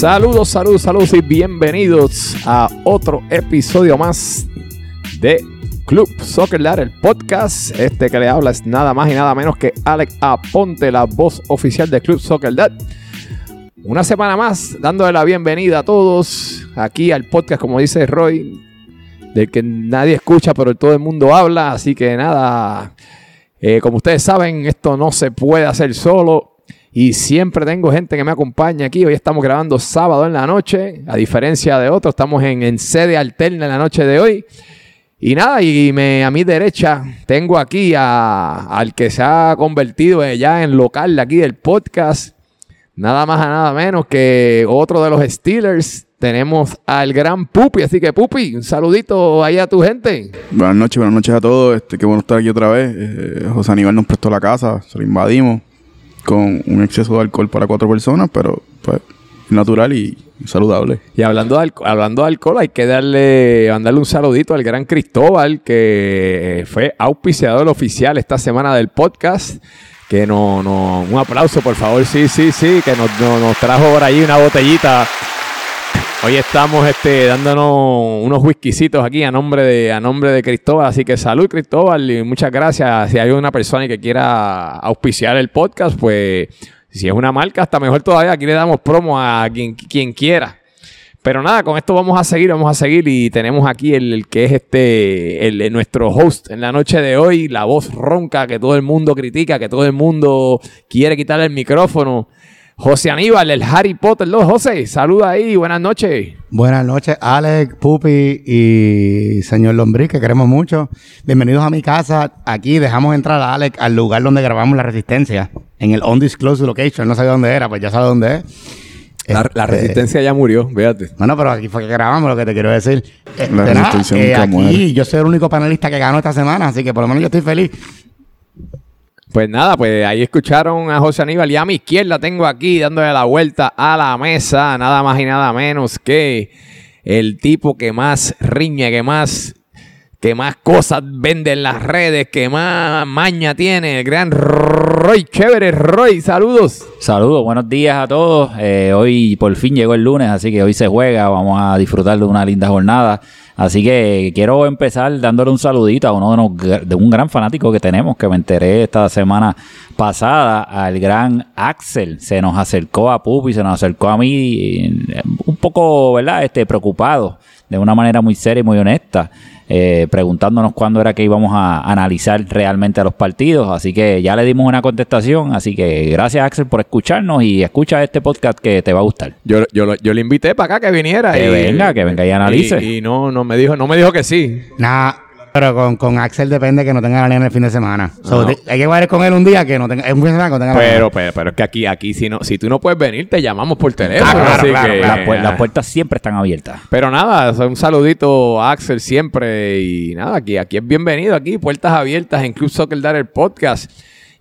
Saludos, saludos, saludos y bienvenidos a otro episodio más de Club Soccer Dad, el podcast. Este que le habla es nada más y nada menos que Alex Aponte, la voz oficial de Club Soccer Dad. Una semana más dándole la bienvenida a todos aquí al podcast, como dice Roy, del que nadie escucha, pero todo el mundo habla. Así que nada, eh, como ustedes saben, esto no se puede hacer solo. Y siempre tengo gente que me acompaña aquí. Hoy estamos grabando sábado en la noche, a diferencia de otros. Estamos en, en sede alterna en la noche de hoy. Y nada, y me, a mi derecha tengo aquí a, al que se ha convertido ya en local de aquí del podcast. Nada más a nada menos que otro de los Steelers. Tenemos al gran Pupi. Así que, Pupi, un saludito ahí a tu gente. Buenas noches, buenas noches a todos. Este, qué bueno estar aquí otra vez. Eh, José Aníbal nos prestó la casa, se invadimos con un exceso de alcohol para cuatro personas, pero pues natural y saludable. Y hablando de, hablando de alcohol, hay que darle, mandarle un saludito al gran Cristóbal, que fue auspiciador oficial esta semana del podcast. Que no, no, un aplauso, por favor. Sí, sí, sí, que nos, nos- nos trajo por ahí una botellita. Hoy estamos este, dándonos unos whiskycitos aquí a nombre de a nombre de Cristóbal. Así que salud, Cristóbal, y muchas gracias. Si hay una persona que quiera auspiciar el podcast, pues si es una marca, hasta mejor todavía. Aquí le damos promo a quien, quien quiera. Pero nada, con esto vamos a seguir, vamos a seguir y tenemos aquí el, que es este, el, nuestro host en la noche de hoy, la voz ronca que todo el mundo critica, que todo el mundo quiere quitarle el micrófono. José Aníbal, el Harry Potter 2. José, saluda ahí, buenas noches. Buenas noches, Alex, Pupi y señor Lombriz, que queremos mucho. Bienvenidos a mi casa. Aquí dejamos entrar a Alex al lugar donde grabamos La Resistencia, en el Undisclosed Location. No sabía dónde era, pues ya sabe dónde es. La, la Este, resistencia ya murió, fíjate. Bueno, pero aquí fue que grabamos lo que te quiero decir. Este, La nada, Resistencia eh, aquí muere. yo soy el único panelista que ganó esta semana, así que por lo menos yo estoy feliz. Pues nada, pues ahí escucharon a José Aníbal y a mi izquierda tengo aquí dándole la vuelta a la mesa, nada más y nada menos que el tipo que más riñe, que más, que más cosas vende en las redes, que más maña tiene, el gran Roy, chévere Roy, saludos. Saludos, buenos días a todos. Eh, hoy por fin llegó el lunes, así que hoy se juega. Vamos a disfrutar de una linda jornada. Así que quiero empezar dándole un saludito a uno de, gra- de un gran fanático que tenemos, que me enteré esta semana pasada, al gran Axel. Se nos acercó a Pupi, se nos acercó a mí, eh, un poco, ¿verdad? Este, preocupado, de una manera muy seria y muy honesta eh, preguntándonos cuándo era que íbamos a analizar realmente a los partidos. Así que ya le dimos una contestación. Así que gracias, Axel, por escucharnos y escucha este podcast que te va a gustar. Yo, yo, lo- yo le invité para acá que viniera. Que venga, que venga y analice. Y, y no, no me dijo, no me dijo que sí. Nada, pero con, con Axel depende que no tenga la nena el fin de semana. So, No. hay que jugar con él un día que no tenga, un fin de semana que no tenga la nena. Pero, pero, pero es que aquí, aquí, si no, si tú no puedes venir, te llamamos por teléfono. Claro, así claro, que- claro. Las, pu- las puertas siempre están abiertas. Pero nada, un saludito a Axel siempre. Y nada, aquí, aquí es bienvenido, aquí, puertas abiertas en Club Soccer Dar el podcast.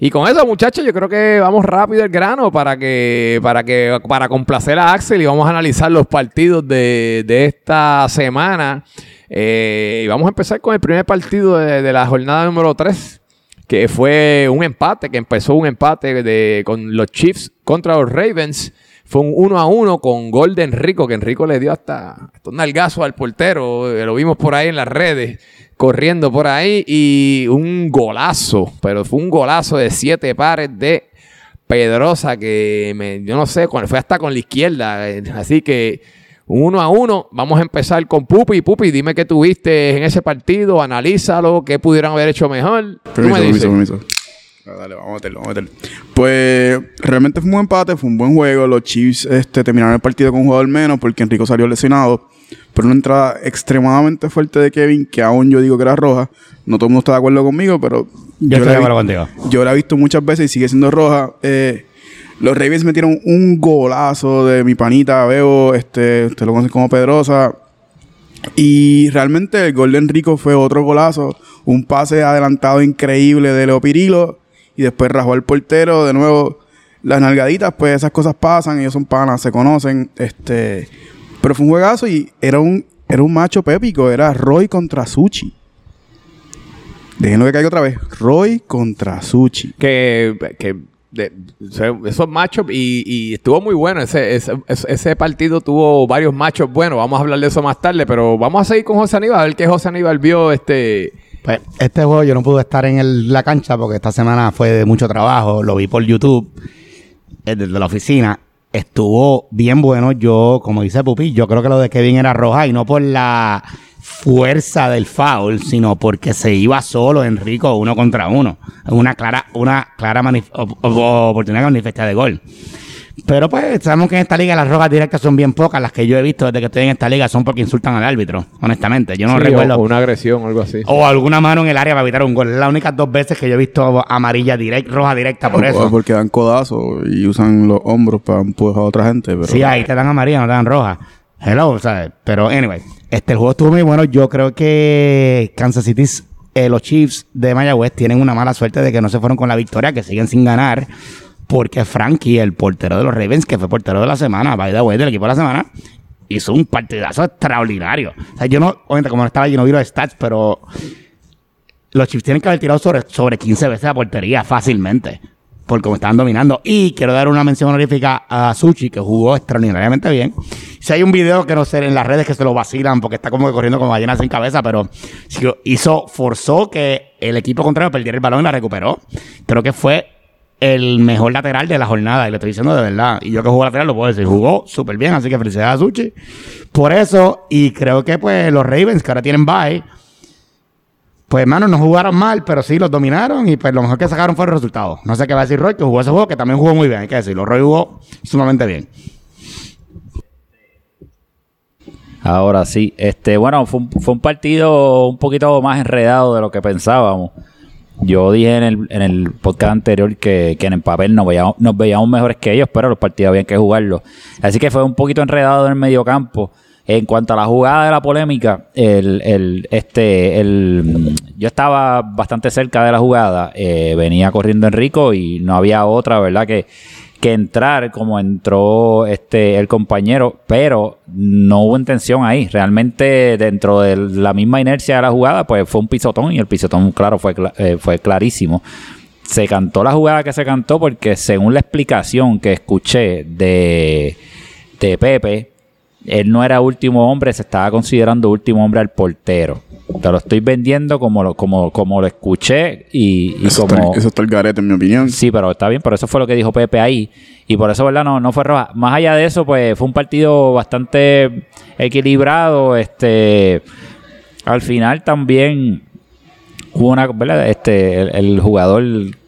Y con eso, muchachos, yo creo que vamos rápido al grano para que, para que, para complacer a Axel y vamos a analizar los partidos de, de esta semana. Eh, y vamos a empezar con el primer partido de, de la jornada número 3, que fue un empate, que empezó un empate de, con los Chiefs contra los Ravens. Fue un 1 a 1 con gol de Enrico, que Enrico le dio hasta, hasta un nalgazo al portero. eh, Lo vimos por ahí en las redes, corriendo por ahí. Y un golazo, pero fue un golazo de siete pares de Pedrosa, que me- yo no sé, fue hasta con la izquierda. eh, Así que un 1 a 1. Vamos a empezar con Pupi. Pupi, dime qué tuviste en ese partido, analízalo, qué pudieran haber hecho mejor. Tú Permiso, me dices. permiso, permiso. Ah, dale, vamos a meterlo, vamos a meterlo. Pues realmente fue un buen empate, fue un buen juego. Los Chiefs este, terminaron el partido con un jugador menos porque Enrico salió lesionado. Pero una entrada extremadamente fuerte de Kevin, que aún yo digo que era roja. No todo el mundo está de acuerdo conmigo, pero Yo la he acuerdo vi- contigo. Yo la he visto muchas veces y sigue siendo roja. Eh, los Ravens metieron un golazo de mi panita, veo, este, usted lo conoce como Pedrosa. Y realmente el gol de Enrico fue otro golazo. Un pase adelantado increíble de Leo Pirilo. Y después rajó al portero. De nuevo, las nalgaditas, pues esas cosas pasan. Ellos son panas, se conocen. Este, pero fue un juegazo y era un, era un macho pépico. Era Roy contra Suchi. Déjenlo que caiga otra vez. Roy contra Suchi. Que, que de, esos matchups y, y estuvo muy bueno. Ese, ese, ese- ese partido tuvo varios matchups buenos. Vamos a hablar de eso más tarde, pero vamos a seguir con José Aníbal, a ver qué José Aníbal vio este... Pues este juego yo no pude estar en el- la cancha porque esta semana fue de mucho trabajo. Lo vi por YouTube eh, desde la oficina. Estuvo bien bueno. Yo, como dice Pupi, yo creo que lo de Kevin era roja y no por la fuerza del foul, sino porque se iba solo Enrico uno contra uno. Una clara, una clara oportunidad manifestada de gol. Pero pues sabemos que en esta liga las rojas directas son bien pocas. Las que yo he visto desde que estoy en esta liga son porque insultan al árbitro, honestamente. Yo no Sí, recuerdo. o- una agresión o algo así. O alguna mano en el área para evitar un gol. Es las únicas dos veces que yo he visto amarilla directa, roja directa por O eso. Porque dan codazos y usan los hombros para empujar a otra gente. Pero Sí, ahí te dan amarilla, no te dan roja. Hello, ¿sabes? Pero, anyway, este el juego estuvo muy bueno. Yo creo que Kansas City, eh, los Chiefs de Mayagüez, tienen una mala suerte de que no se fueron con la victoria, que siguen sin ganar. Porque Frankie, el portero de los Ravens, que fue portero de la semana, by the way, del equipo de la semana, hizo un partidazo extraordinario. O sea, yo no, obviamente, como no estaba, yo no vi los stats, pero los Chiefs tienen que haber tirado sobre, sobre 15 veces la portería fácilmente. Por cómo estaban dominando. Y quiero dar una mención honorífica a Suchi, que jugó extraordinariamente bien. Si hay un video que no sé en las redes que se lo vacilan porque está como que corriendo como ballena sin cabeza, pero hizo, forzó que el equipo contrario perdiera el balón y la recuperó. Creo que fue el mejor lateral de la jornada, y le estoy diciendo de verdad. Y yo que juego lateral lo puedo decir, jugó súper bien, así que felicidades a Suchi. Por eso, y creo que pues los Ravens, que ahora tienen bye, pues, hermano, no jugaron mal, pero sí los dominaron y pues lo mejor que sacaron fue el resultado. No sé qué va a decir Roy, que jugó ese juego, que también jugó muy bien, hay que decirlo. Roy jugó sumamente bien. Ahora sí, este, bueno, fue un, fue un partido un poquito más enredado de lo que pensábamos. Yo dije en el, en el podcast anterior que, que en el papel nos veíamos, nos veíamos mejores que ellos, pero los partidos habían que jugarlos. Así que fue un poquito enredado en el mediocampo. En cuanto a la jugada de la polémica, el, el, este, el, yo estaba bastante cerca de la jugada, eh, venía corriendo Enrico y no había otra, ¿verdad? Que, que entrar como entró este el compañero, pero no hubo intención ahí. Realmente dentro de la misma inercia de la jugada, pues fue un pisotón y el pisotón, claro, fue, eh, fue clarísimo. Se cantó la jugada que se cantó porque según la explicación que escuché de, de Pepe, él no era último hombre, se estaba considerando último hombre al portero. Te lo estoy vendiendo como lo, como, como lo escuché y, y eso, como... está, eso está el garete, en mi opinión. Sí, pero está bien, pero eso fue lo que dijo Pepe ahí. Y por eso, ¿verdad? No, no fue roja. Más allá de eso, pues fue un partido bastante equilibrado. Este, al final también hubo una, ¿verdad? Este, el, el jugador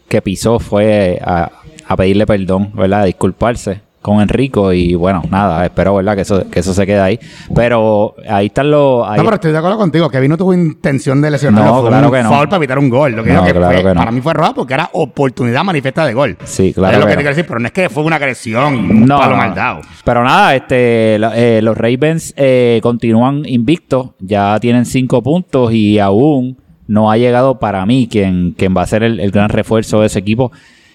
que pisó fue a, a pedirle perdón, ¿verdad? A disculparse con Enrico y bueno, nada, espero, ¿verdad? Que eso, que eso se quede ahí. Pero ahí están los... ahí- No, pero estoy de acuerdo contigo. Kevin no tuvo intención de lesionarlo. No, fue claro un que no. foul para evitar un gol. Lo que No, digo que claro fue- que no. para mí fue roja porque era oportunidad manifiesta de gol. Sí, claro Es lo que que te quiero decir, pero no es que fue una agresión un No, palo mal dado. Pero nada, este, eh, los Ravens eh, continúan invictos, ya tienen cinco puntos y aún no ha llegado para mí quien, quien va a ser el, el gran refuerzo de ese equipo,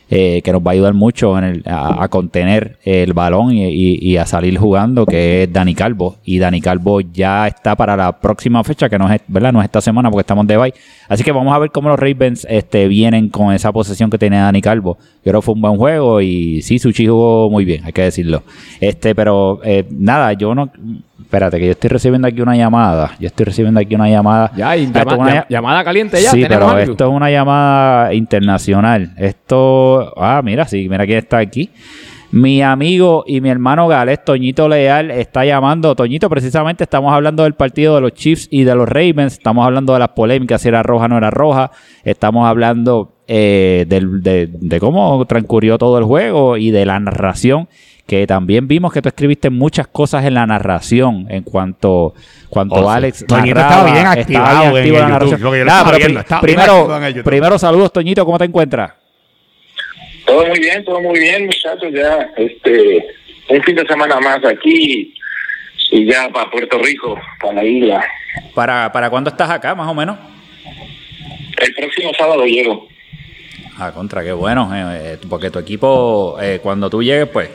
eh, que nos va a ayudar mucho en el- a, a contener el balón y, y- y a salir jugando, que es Dani Calvo. Y Dani Calvo ya está para la próxima fecha, que no es, ¿verdad? No es esta semana porque estamos de bye. Así que vamos a ver cómo los Ravens este, vienen con esa posesión que tiene Dani Calvo. Yo creo que fue un buen juego y sí, Suchi jugó muy bien, hay que decirlo. Este, pero eh, nada, yo no. Espérate, que yo estoy recibiendo aquí una llamada. Yo estoy recibiendo aquí una llamada. Ya, y Esto llama- es una- llam- llamada caliente ya. Sí, ¿tenemos pero algo? esto es una llamada internacional. Esto, ah, mira, sí, mira quién está aquí. Mi amigo y mi hermano Gales, Toñito Leal, está llamando. Toñito, precisamente estamos hablando del partido de los Chiefs y de los Ravens. Estamos hablando de las polémicas, si era roja o no era roja. Estamos hablando eh, del- de, de cómo transcurrió todo el juego y de la narración. Que también vimos que tú escribiste muchas cosas en la narración en cuanto, cuanto Oh, sí. Alex. Toñito narraba, estaba bien activado en activo el la YouTube, narración. lo que yo lo Nada, estaba pero viendo, pri- estaba bien primero, activo en el YouTube. primero saludos, Toñito, ¿cómo te encuentras? Todo muy bien, todo muy bien, muchachos. Ya, este, un fin de semana más aquí y ya para Puerto Rico, para la isla. ¿Para, ¿Para cuándo estás acá, más o menos? El próximo sábado llego. Ah, contra, qué bueno, eh, eh, porque tu equipo, eh, cuando tú llegues, pues,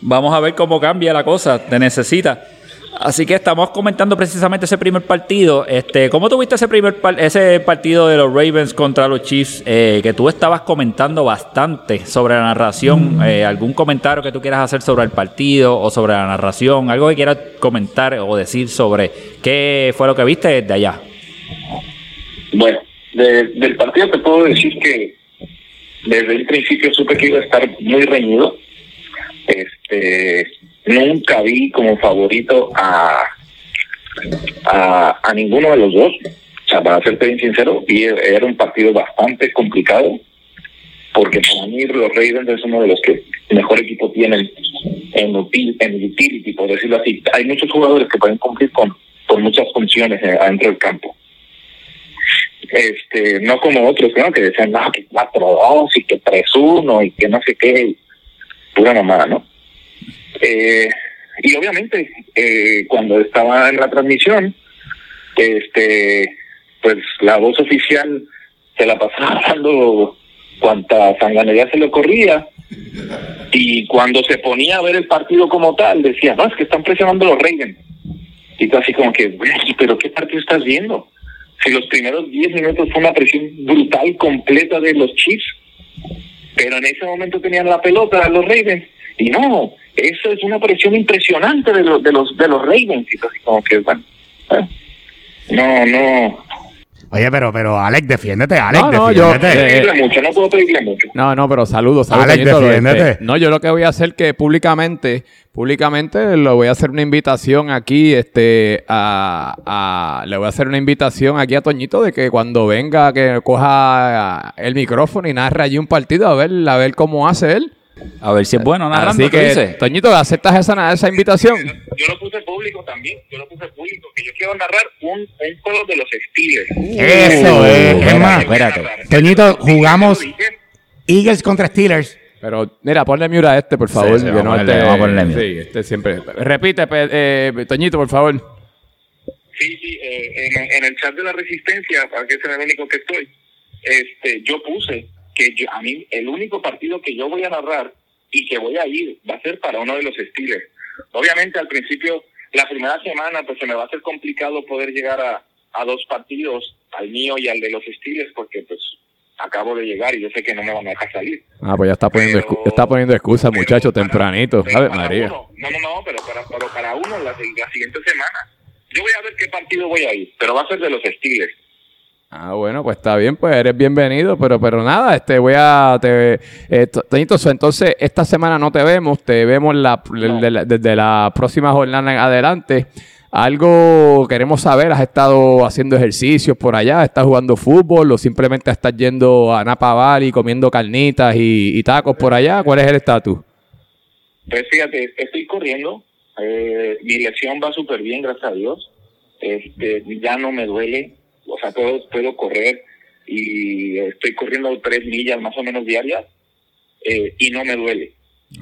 vamos a ver cómo cambia la cosa, te necesita. Así que estamos comentando precisamente ese primer partido. Este, ¿Cómo tuviste ese primer par- ese partido de los Ravens contra los Chiefs? Eh, que tú estabas comentando bastante sobre la narración. Eh, ¿Algún comentario que tú quieras hacer sobre el partido o sobre la narración? ¿Algo que quieras comentar o decir sobre qué fue lo que viste desde allá? Bueno, de- del partido te puedo decir que desde el principio supe que iba a estar muy reñido. Este, nunca vi como favorito a, a, a ninguno de los dos. O sea, para serte bien sincero, vi era un partido bastante complicado porque para mí los Ravens es uno de los que mejor equipo tienen en, util, en utility, por decirlo así. Hay muchos jugadores que pueden cumplir con, con muchas funciones eh, adentro del campo este no como otros ¿no? que decían no que 4-2 y que 3-1 y que no sé qué pura mamada no eh, y obviamente eh, cuando estaba en la transmisión este pues la voz oficial se la pasaba dando cuanta sanganería se le ocurría. Y cuando se ponía a ver el partido como tal decía no es que están presionando los Ravens y tú así como que "Güey, pero qué partido estás viendo si los primeros 10 minutos fue una presión brutal completa de los Chiefs, pero en ese momento tenían la pelota los Ravens y no, eso es una presión impresionante de los de los de los Ravens y así como que bueno, eh, no no Oye, pero, pero Alex, defiéndete, Alex, No, no, yo- eh, pedirle mucho, no puedo pedirle mucho. No, no, pero saludos, saludos. Alex, Toñito, defiéndete. este, no, yo lo que voy a hacer que públicamente, públicamente le voy a hacer una invitación aquí, este, a, a- le voy a hacer una invitación aquí a Toñito de que cuando venga que coja el micrófono y narre allí un partido a ver, a ver cómo hace él. A ver si es bueno narrando, Así ¿qué que, dices? Toñito, ¿aceptas esa, esa invitación? Yo lo puse público también, yo lo puse público, que yo quiero narrar un, un juego de los Steelers. Eso es. espérate, Es más, espérate. Toñito, jugamos Eagles contra Steelers. Pero, mira, ponle mute a este, por favor. sí, que vamos a no ponerle- este- vamos a ponerle mute. Sí, este siempre. Repite, eh, Toñito, por favor. Sí, sí, eh, en, en el chat de la resistencia, para que sea el único que estoy, este, yo puse que yo, a mí el único partido que yo voy a narrar y que voy a ir va a ser para uno de los Steelers. Obviamente al principio, la primera semana, pues se me va a hacer complicado poder llegar a, a dos partidos, al mío y al de los Steelers, porque pues acabo de llegar y yo sé que no me van a dejar salir. Ah, pues ya está poniendo, Pero- está poniendo excusas, Pero muchacho, para- tempranito. María. uno- no, no, no, pero para, pero para uno la, la siguiente semana. Yo voy a ver qué partido voy a ir, pero va a ser de los Steelers. Ah, bueno, pues está bien, pues eres bienvenido, pero pero nada, este voy a te eh, entonces esta semana no te vemos, te vemos la, de la- desde la próxima jornada en adelante. Algo queremos saber, ¿has estado haciendo ejercicios por allá? ¿Estás jugando fútbol o simplemente estás yendo a Napa Valley comiendo carnitas y, y tacos por allá? ¿Cuál es el estatus? Pues fíjate, estoy corriendo. eh, mi lesión va súper bien, gracias a Dios. Este, ya no me duele. O sea, puedo, puedo correr y estoy corriendo tres millas más o menos diarias eh, y no me duele.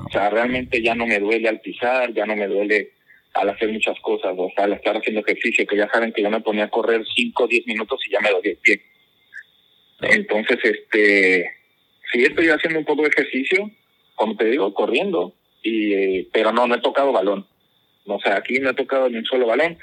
O sea, realmente ya no me duele al pisar, ya no me duele al hacer muchas cosas, o sea, al estar haciendo ejercicio, que ya saben que yo me ponía a correr 5 o 10 minutos y ya me dolía el pie. Entonces, este, sí estoy haciendo un poco de ejercicio, como te digo, corriendo, y eh, pero no, no he tocado balón. O sea, aquí no he tocado ni un solo balón.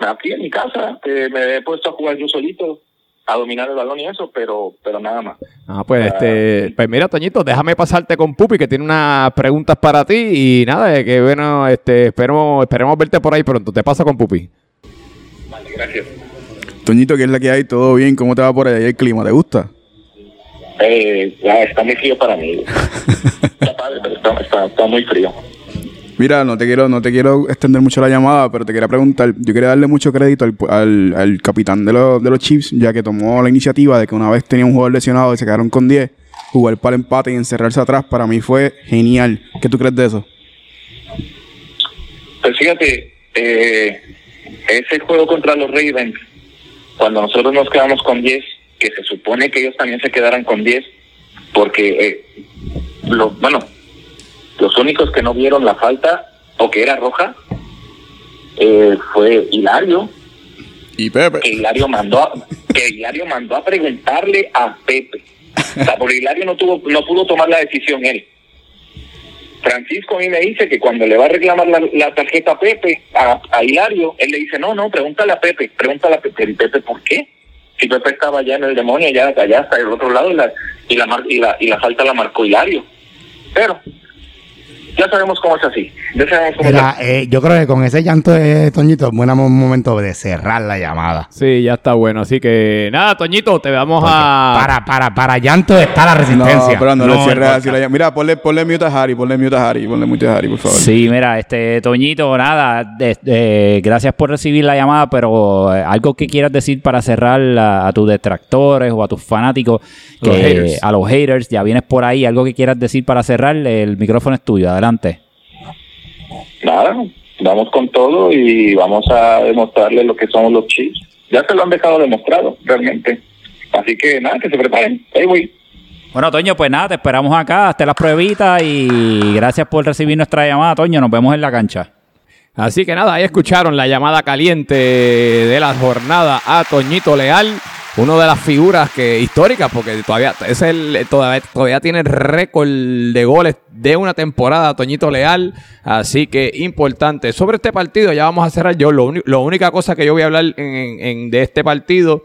Aquí en mi casa eh, me he puesto a jugar yo solito, a dominar el balón y eso, pero pero nada más. Ah, pues este, pues mira, Toñito, déjame pasarte con Pupi que tiene unas preguntas para ti y nada, eh, que bueno, este, esperemos, esperemos verte por ahí pronto. Te paso con Pupi. Vale, gracias. Toñito, ¿qué es la que hay? ¿Todo bien? ¿Cómo te va por ahí el clima? ¿Te gusta? Eh, ya está muy frío para mí. Está padre, pero está, está, está muy frío. Mira, no te quiero, no te quiero extender mucho la llamada, pero te quería preguntar, yo quería darle mucho crédito al, al- al capitán de los, de los Chiefs, ya que tomó la iniciativa de que una vez tenía un jugador lesionado y se quedaron con 10, jugar para el empate y encerrarse atrás, para mí fue genial. ¿Qué tú crees de eso? Pues fíjate, eh, ese juego contra los Ravens, cuando nosotros nos quedamos con 10, que se supone que ellos también se quedaran con 10, porque, eh, lo, bueno, los únicos que no vieron la falta o que era roja eh, fue Hilario, Y Pepe. que Hilario mandó a, que Hilario mandó a preguntarle a Pepe. O sea, porque Hilario no tuvo, no pudo tomar la decisión él. Francisco a mí me dice que cuando le va a reclamar la, la tarjeta a Pepe, a, a Hilario, él le dice, no, no, pregúntale a Pepe, pregúntale a Pepe. ¿Y Pepe por qué? Si Pepe estaba allá en el demonio, allá, allá hasta el otro lado, y la, y la, y la, y la falta la marcó Hilario. Pero ya sabemos cómo es así. Mira, eh, yo creo que con ese llanto de Toñito es buen momento de cerrar la llamada. Sí, ya está bueno. Así que nada, Toñito, te vamos Porque a. Para, para, para llanto está la No, resistencia. pero no, le el cierres así podcast. la Mira, ponle, ponle mute a Harry, ponle mute a Harry, ponle mute a Harry, por favor. Sí, mira, este Toñito, nada, de- de- gracias por recibir la llamada, pero eh, algo que quieras decir para cerrar a, a tus detractores o a tus fanáticos, que, Los a los haters, ya vienes por ahí, algo que quieras decir para cerrar, el micrófono es tuyo, adelante. Nada, vamos con todo y vamos a demostrarle lo que somos los Chiefs. Ya se lo han dejado demostrado, realmente. Así que nada, que se preparen. Ahí voy. Bueno, Toño, pues nada, te esperamos acá, hazte las pruebitas y gracias por recibir nuestra llamada, Toño, nos vemos en la cancha. Así que nada, ahí escucharon la llamada caliente de la jornada a Toñito Leal, uno de las figuras que históricas, porque todavía es el todavía, todavía tiene récord de goles de una temporada Toñito Leal, así que importante. Sobre este partido ya vamos a cerrar yo lo, lo única cosa que yo voy a hablar en- de este partido,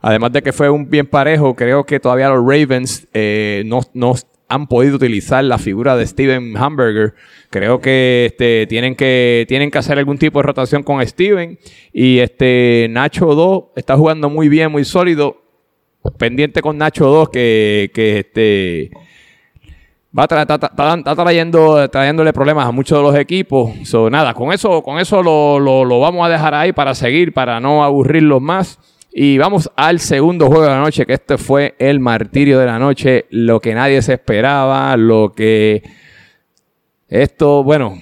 además de que fue un bien parejo, creo que todavía los Ravens eh, no han podido utilizar la figura de Steven Hamburger. Creo que este, tienen que tienen que hacer algún tipo de rotación con Steven. Y este Nacho 2 está jugando muy bien, muy sólido. Pendiente con Nacho 2 que, que este va tra- ta- está trayendo, trayéndole problemas a muchos de los equipos. So, nada, con eso, con eso lo, lo- lo vamos a dejar ahí para seguir, para no aburrirlos más. Y vamos al segundo juego de la noche, que este fue el martirio de la noche, lo que nadie se esperaba, lo que esto, bueno,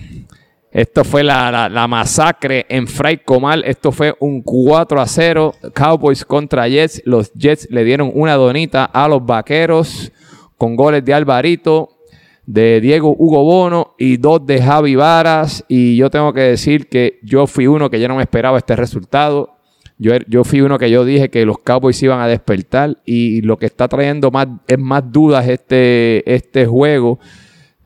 esto fue la, masacre en Fray Comal. Esto fue un 4 a 0. Cowboys contra Jets. Los Jets le dieron una donita a los vaqueros con goles de Alvarito, de Diego Hugo Bono y dos de Javi Varas. Y yo tengo que decir que yo fui uno que ya no me esperaba este resultado. Yo, er- yo fui uno que yo dije que los Cowboys iban a despertar y lo que está trayendo más, es más dudas este, este juego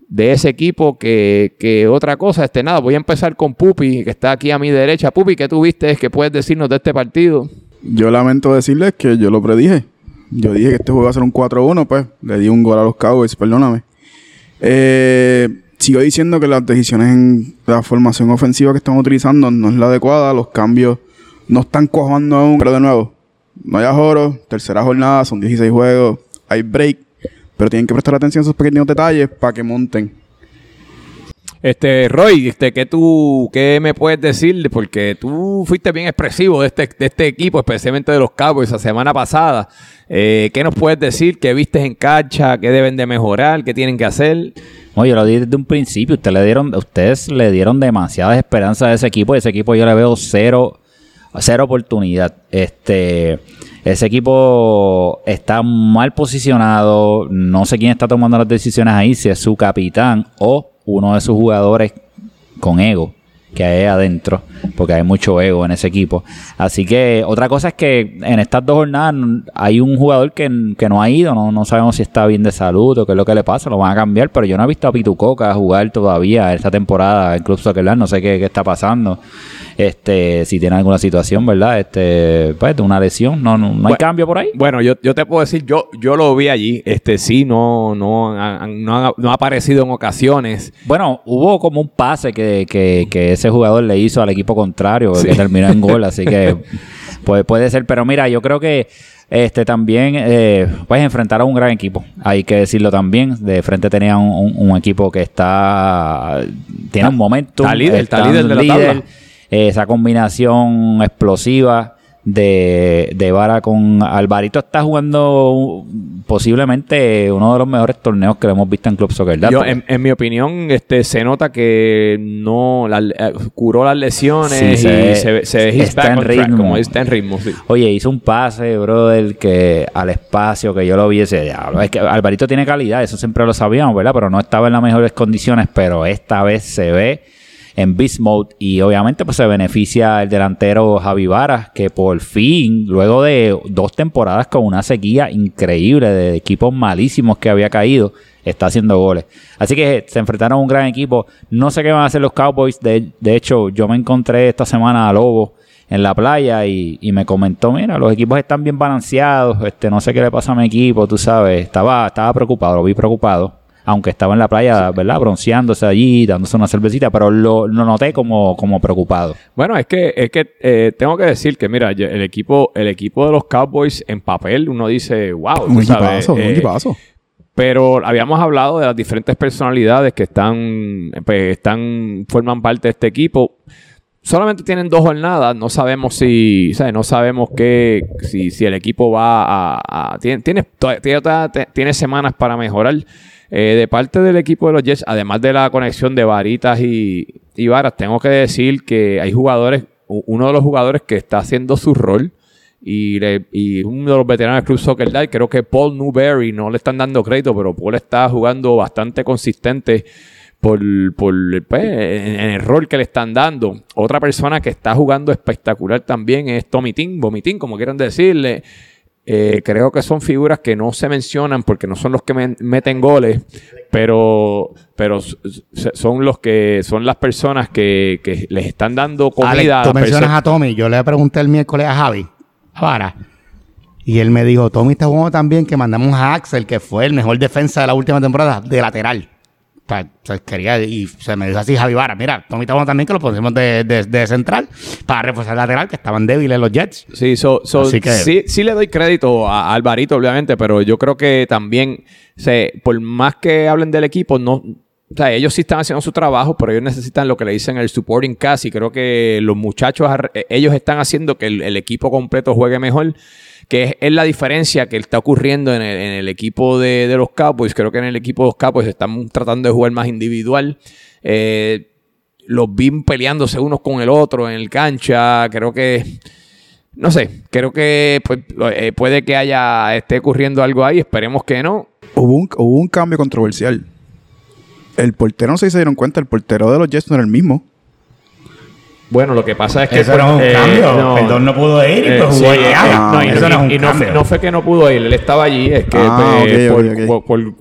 de ese equipo que, que otra cosa. Este, nada, voy a empezar con Pupi, que está aquí a mi derecha. Pupi, ¿qué tú viste? ¿Qué puedes decirnos de este partido? Yo lamento decirles que yo lo predije. Yo dije que este juego iba a ser un 4-1, pues. Le di un gol a los Cowboys, perdóname. Eh, sigo diciendo que las decisiones en la formación ofensiva que estamos utilizando no es la adecuada. Los cambios no están cuajando aún. Pero de nuevo, no hay ajoro. Tercera jornada, son 16 juegos. Hay break. Pero tienen que prestar atención a esos pequeños detalles para que monten. Este, Roy, este, ¿qué tú, qué me puedes decir? Porque tú fuiste bien expresivo de este, de este equipo, especialmente de los Cowboys la semana pasada. Eh, ¿Qué nos puedes decir? ¿Qué viste en cancha? ¿Qué deben de mejorar? ¿Qué tienen que hacer? Oye, lo dije desde un principio. Ustedes le dieron, ustedes le dieron demasiadas esperanzas a ese equipo. Y ese equipo yo le veo cero, cero oportunidad. Este, ese equipo está mal posicionado. No sé quién está tomando las decisiones ahí, si es su capitán o uno de sus jugadores con ego que hay adentro, porque hay mucho ego en ese equipo. Así que otra cosa es que en estas dos jornadas hay un jugador que, que no ha ido, no, no sabemos si está bien de salud o qué es lo que le pasa, lo van a cambiar, pero yo no he visto a Pitucoca jugar todavía esta temporada en Club Soccer, no sé qué, qué está pasando. Este, si tiene alguna situación, ¿verdad? Este, pues de una lesión, no, no, no hay Bueno, cambio por ahí. Bueno, yo, yo te puedo decir, yo, yo lo vi allí. Este, sí, no, no, no, ha, no ha aparecido en ocasiones. Bueno, hubo como un pase que, que, que ese jugador le hizo al equipo contrario, que terminó en gol, así que pues, puede ser. Pero mira, yo creo que este también eh, pues enfrentar a un gran equipo, hay que decirlo también. De frente tenía un, un- un equipo que está tiene un momento, está líder, está líder de la tabla. Esa combinación explosiva de, de Vara con Alvarito está jugando posiblemente uno de los mejores torneos que hemos visto en Club Soccer. Yo, en, en mi opinión, este, se nota que no la- eh, curó las lesiones Sí, y se ve- se, se está en track, ritmo. como está en ritmo. sí. Oye, hizo un pase, brother, que al espacio que yo lo vi ese diablo. Es que Alvarito tiene calidad, eso siempre lo sabíamos, ¿verdad? Pero no estaba en las mejores condiciones, pero esta vez se ve en beast mode y obviamente pues se beneficia el delantero Javi Varas que por fin, luego de dos temporadas con una sequía increíble de equipos malísimos que había caído, está haciendo goles. Así que se enfrentaron a un gran equipo. No sé qué van a hacer los Cowboys. De, de hecho, yo me encontré esta semana a Lobo en la playa y, y me comentó, mira, los equipos están bien balanceados, este, no sé qué le pasa a mi equipo, tú sabes, estaba, estaba preocupado, lo vi preocupado, aunque estaba en la playa, ¿verdad? Bronceándose allí, dándose una cervecita, pero lo, lo noté como, como preocupado. Bueno, es que, es que eh, tengo que decir que, mira, el equipo, el equipo de los Cowboys en papel, uno dice, wow, Un equipazo, un eh, equipazo. Pero habíamos hablado de las diferentes personalidades que están, pues, están, forman parte de este equipo. Solamente tienen dos jornadas, no sabemos si, ¿sabes? No sabemos qué, si, si el equipo va a, a- tiene, tiene, tiene semanas para mejorar. Eh, de parte del equipo de los Jets, además de la conexión de varitas y, varas, tengo que decir que hay jugadores, uno de los jugadores que está haciendo su rol y, uno de los veteranos del Club Soccer Dad, creo que Paul Newberry, no le están dando crédito, pero Paul está jugando bastante consistente por, pues, en, en el rol que le están dando. Otra persona que está jugando espectacular también es Tommy Tim, Vomitín, como quieran decirle. Eh, creo que son figuras que no se mencionan porque no son los que meten goles, pero, pero son los que son las personas que, que les están dando comida Alex, tú mencionas a Tommy. Yo le pregunté el miércoles a Javi, Vara, y él me dijo, Tommy está jugando tan bien que mandamos a Axel, que fue el mejor defensa de la última temporada, de lateral. Sea, quería, y se me dijo así Javi Vara, mira, Tommy tan bien que lo pusimos de, de- de central para reforzar el lateral, que estaban débiles los Jets. Sí, so- so- Así que- sí, sí le doy crédito a, Alvarito, obviamente, pero yo creo que también, se, por más que hablen del equipo, no, o sea, ellos sí están haciendo su trabajo, pero ellos necesitan lo que le dicen el supporting cast y creo que los muchachos, eh, ellos están haciendo que el, el equipo completo juegue mejor, que es, la diferencia que está ocurriendo en el, equipo de, de los Cowboys. Creo que en el equipo de los Cowboys están tratando de jugar más individual. Eh, los vi peleándose unos con el otro en el cancha. Creo que no sé, creo que pues, eh, puede que haya esté ocurriendo algo ahí, esperemos que no. Hubo un, hubo un cambio controversial. El portero, no sé si se dieron cuenta, el portero de los Jets no era el mismo. Bueno, lo que pasa es que Eso no es un eh, cambio. no, Perdón, no pudo ir y eh, pues jugó sí, allá. eh, no, y, Eso no es un y no, cambio. no fue que no pudo ir, él estaba allí, es que Ah, pues, por-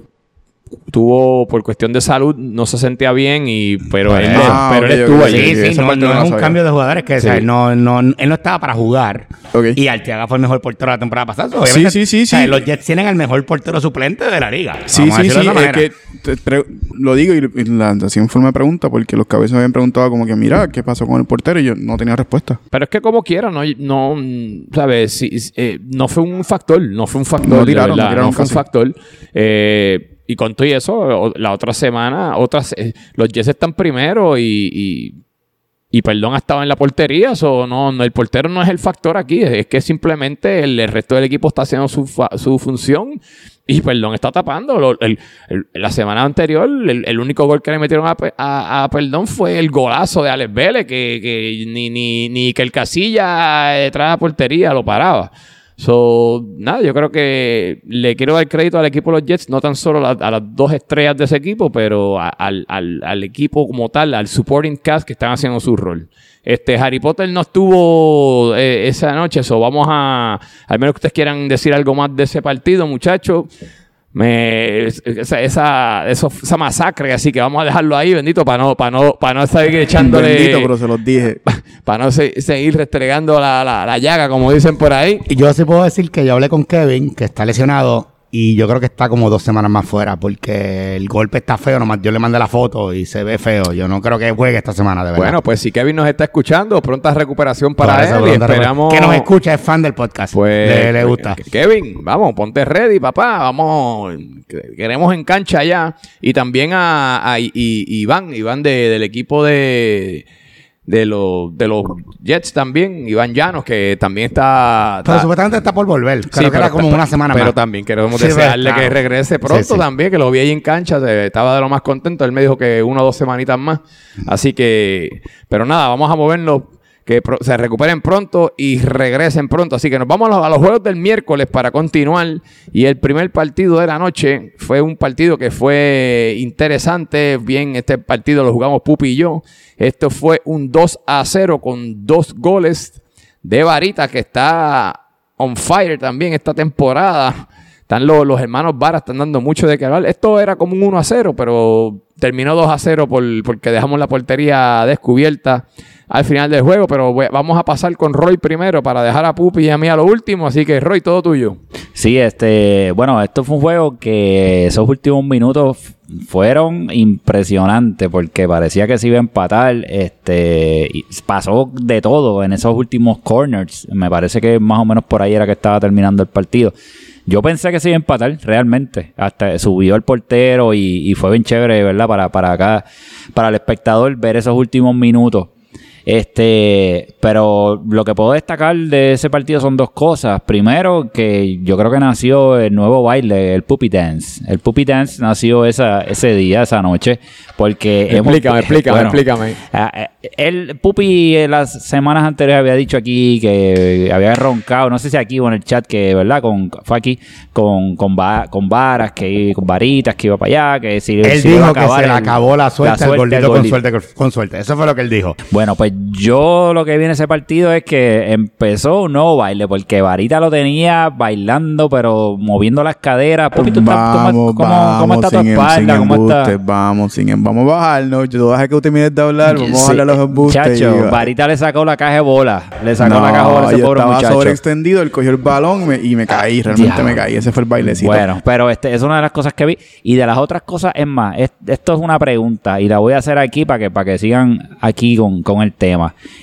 tuvo por cuestión de salud no se sentía bien y pero él, Ah, pero él ok, estuvo ok, allí. ok. Sí, sí, esa no, no no es un sabía. cambio de jugadores que o sea, Sí. no, no, él no estaba para jugar. Ok. Y Arteaga fue el mejor portero de la temporada pasada. Sí, Obviamente, sí, sí, o sea, sí. Los Jets tienen el mejor portero suplente de la liga. Sí, sí, sí. Es que te lo digo y, y la así en forma de pregunta porque los cabezas me habían preguntado como que, mira, ¿qué pasó con el portero? Y yo no tenía respuesta. Pero es que como quiera, no, no ¿sabes? Sí, sí, eh, no fue un factor, no fue un factor, No tiraron, no tiraron no fue un casi. factor. Eh, y con todo y eso, la otra semana, otras, eh, los Jets están primero y, y, y perdón, ha estado en la portería. o no, no, el portero no es el factor aquí, es que simplemente el, resto del equipo está haciendo su, su función y perdón está tapando. La semana anterior, el, único gol que le metieron a, a- a perdón fue el golazo de Alex Vélez, que, que ni, ni, ni que el Casilla detrás de la portería lo paraba. So, nada, yo creo que le quiero dar crédito al equipo de los Jets, no tan solo a las dos estrellas de ese equipo, pero a- al- al equipo como tal, al supporting cast que están haciendo su rol. Este, Harry Potter no estuvo eh, esa noche, so vamos a, al menos que ustedes quieran decir algo más de ese partido, muchachos. Me, esa, esa, eso- esa masacre, así que vamos a dejarlo ahí, bendito, para no, para no, para no seguir echándole, Bendito, pero se los dije. para no se- seguir restregando la, la, la llaga, como dicen por ahí. Y yo sí puedo decir que yo hablé con Kevin, que está lesionado, y yo creo que está como dos semanas más fuera, porque el golpe está feo, nomás yo le mandé la foto y se ve feo. Yo no creo que juegue esta semana, de verdad. Bueno, pues si Kevin nos está escuchando, pronta recuperación para Por eso, él y esperamos... Que nos escucha, es fan del podcast. Pues, le, le gusta. Ke- Kevin, vamos, ponte ready, papá. Vamos, que- queremos en cancha ya. Y también a, a Iván, Iván de- del equipo de, de, los, de los Jets también, Iván Llanos, que también está... Pero está- supuestamente está por volver. Creo Sí, que pero era como una semana Pero más. también queremos Sí, desearle claro. que regrese pronto Sí, también, que lo vi ahí en cancha, estaba de lo más contento. Él me dijo que una o dos semanitas más. Así que, pero nada, vamos a movernos, que se recuperen pronto y regresen pronto. Así que nos vamos a los, a los juegos del miércoles para continuar. Y el primer partido de la noche fue un partido que fue interesante. Bien, este partido lo jugamos Pupi y yo. Esto fue un 2 a 0 con dos goles de Varita que está on fire también esta temporada. Están los, hermanos Vara, están dando mucho de que hablar. Esto era como un 1 a 0, pero terminó 2 a 0 por, porque dejamos la portería descubierta al final del juego. Pero vamos a pasar con Roy primero para dejar a Pupi y a mí a lo último. Así que, Roy, todo tuyo. Sí, este, bueno, esto fue un juego que esos últimos minutos fueron impresionantes porque parecía que se iba a empatar, este, pasó de todo en esos últimos corners. Me parece que más o menos por ahí era que estaba terminando el partido. Yo pensé que se iba a empatar, realmente. Hasta subió el portero y, y fue bien chévere, ¿verdad? Para, para acá, para el espectador ver esos últimos minutos. Este, pero lo que puedo destacar de ese partido son dos cosas. Primero, que yo creo que nació el nuevo baile, el Puppy Dance. El Puppy Dance nació esa, ese día, esa noche, porque hemos- Explícame, explícame, bueno, explícame. Ah, eh, El Pupi en las semanas anteriores había dicho aquí que había roncado, no sé si aquí o en el chat, que verdad, con, fue aquí, con, con, va- con varas, que con varitas, que iba para allá, que si Él si iba a dijo que se le acabó la suerte, al el gordito con suerte, con suerte. Eso fue lo que él dijo. Bueno, pues yo lo que vi en ese partido es que empezó un nuevo baile, porque Varita lo tenía bailando, pero moviendo las caderas. ¿tú Vamos, cómo, vamos, cómo está tu em- espalda? ¿Cómo está? embustes, vamos, sin em- vamos a bajarnos. Yo voy a dejar que usted mire de hablar, vamos a Sí, a los embustes. Chacho, Varita le sacó la caja de bola. Le sacó No, la caja de bola a ese yo pobre estaba muchacho. sobreextendido, él cogió el balón y me, y me caí, realmente Diablo. me caí. Ese fue el bailecito. Bueno, pero este es una de las cosas que vi. Y de las otras cosas, es más, es- esto es una pregunta y la voy a hacer aquí para que, para que sigan aquí con, con el tema.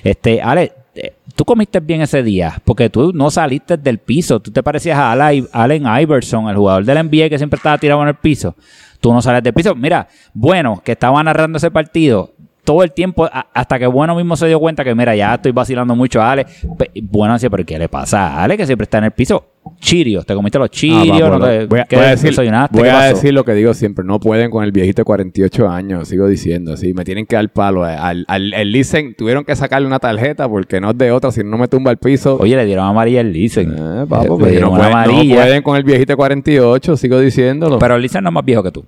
Este, Ale, eh, tú comiste bien ese día porque tú no saliste del piso. Tú te parecías a Allen Iverson, el jugador del NBA que siempre estaba tirado en el piso. Tú no sales del piso. Mira, bueno, que estaba narrando ese partido. Todo el tiempo, hasta que Bueno mismo se dio cuenta que, mira, ya estoy vacilando mucho a Ale. Bueno decía, pero ¿qué le pasa a Ale? Que siempre está en el piso. Chirios, te comiste los Ah, chirios, papo, no te- voy a, ¿qué voy a decir, voy ¿Qué a decir lo que digo siempre. No pueden con el viejito de 48 años. Sigo diciendo así. Me tienen que dar palo. Al, al, el Listen tuvieron que sacarle una tarjeta porque no es de otra. Si no me tumba el piso. Oye, le dieron amarilla al Listen. Eh, papo, Le dieron no, pueden con el viejito de 48. Sigo diciéndolo. Pero el Listen no es más viejo que tú.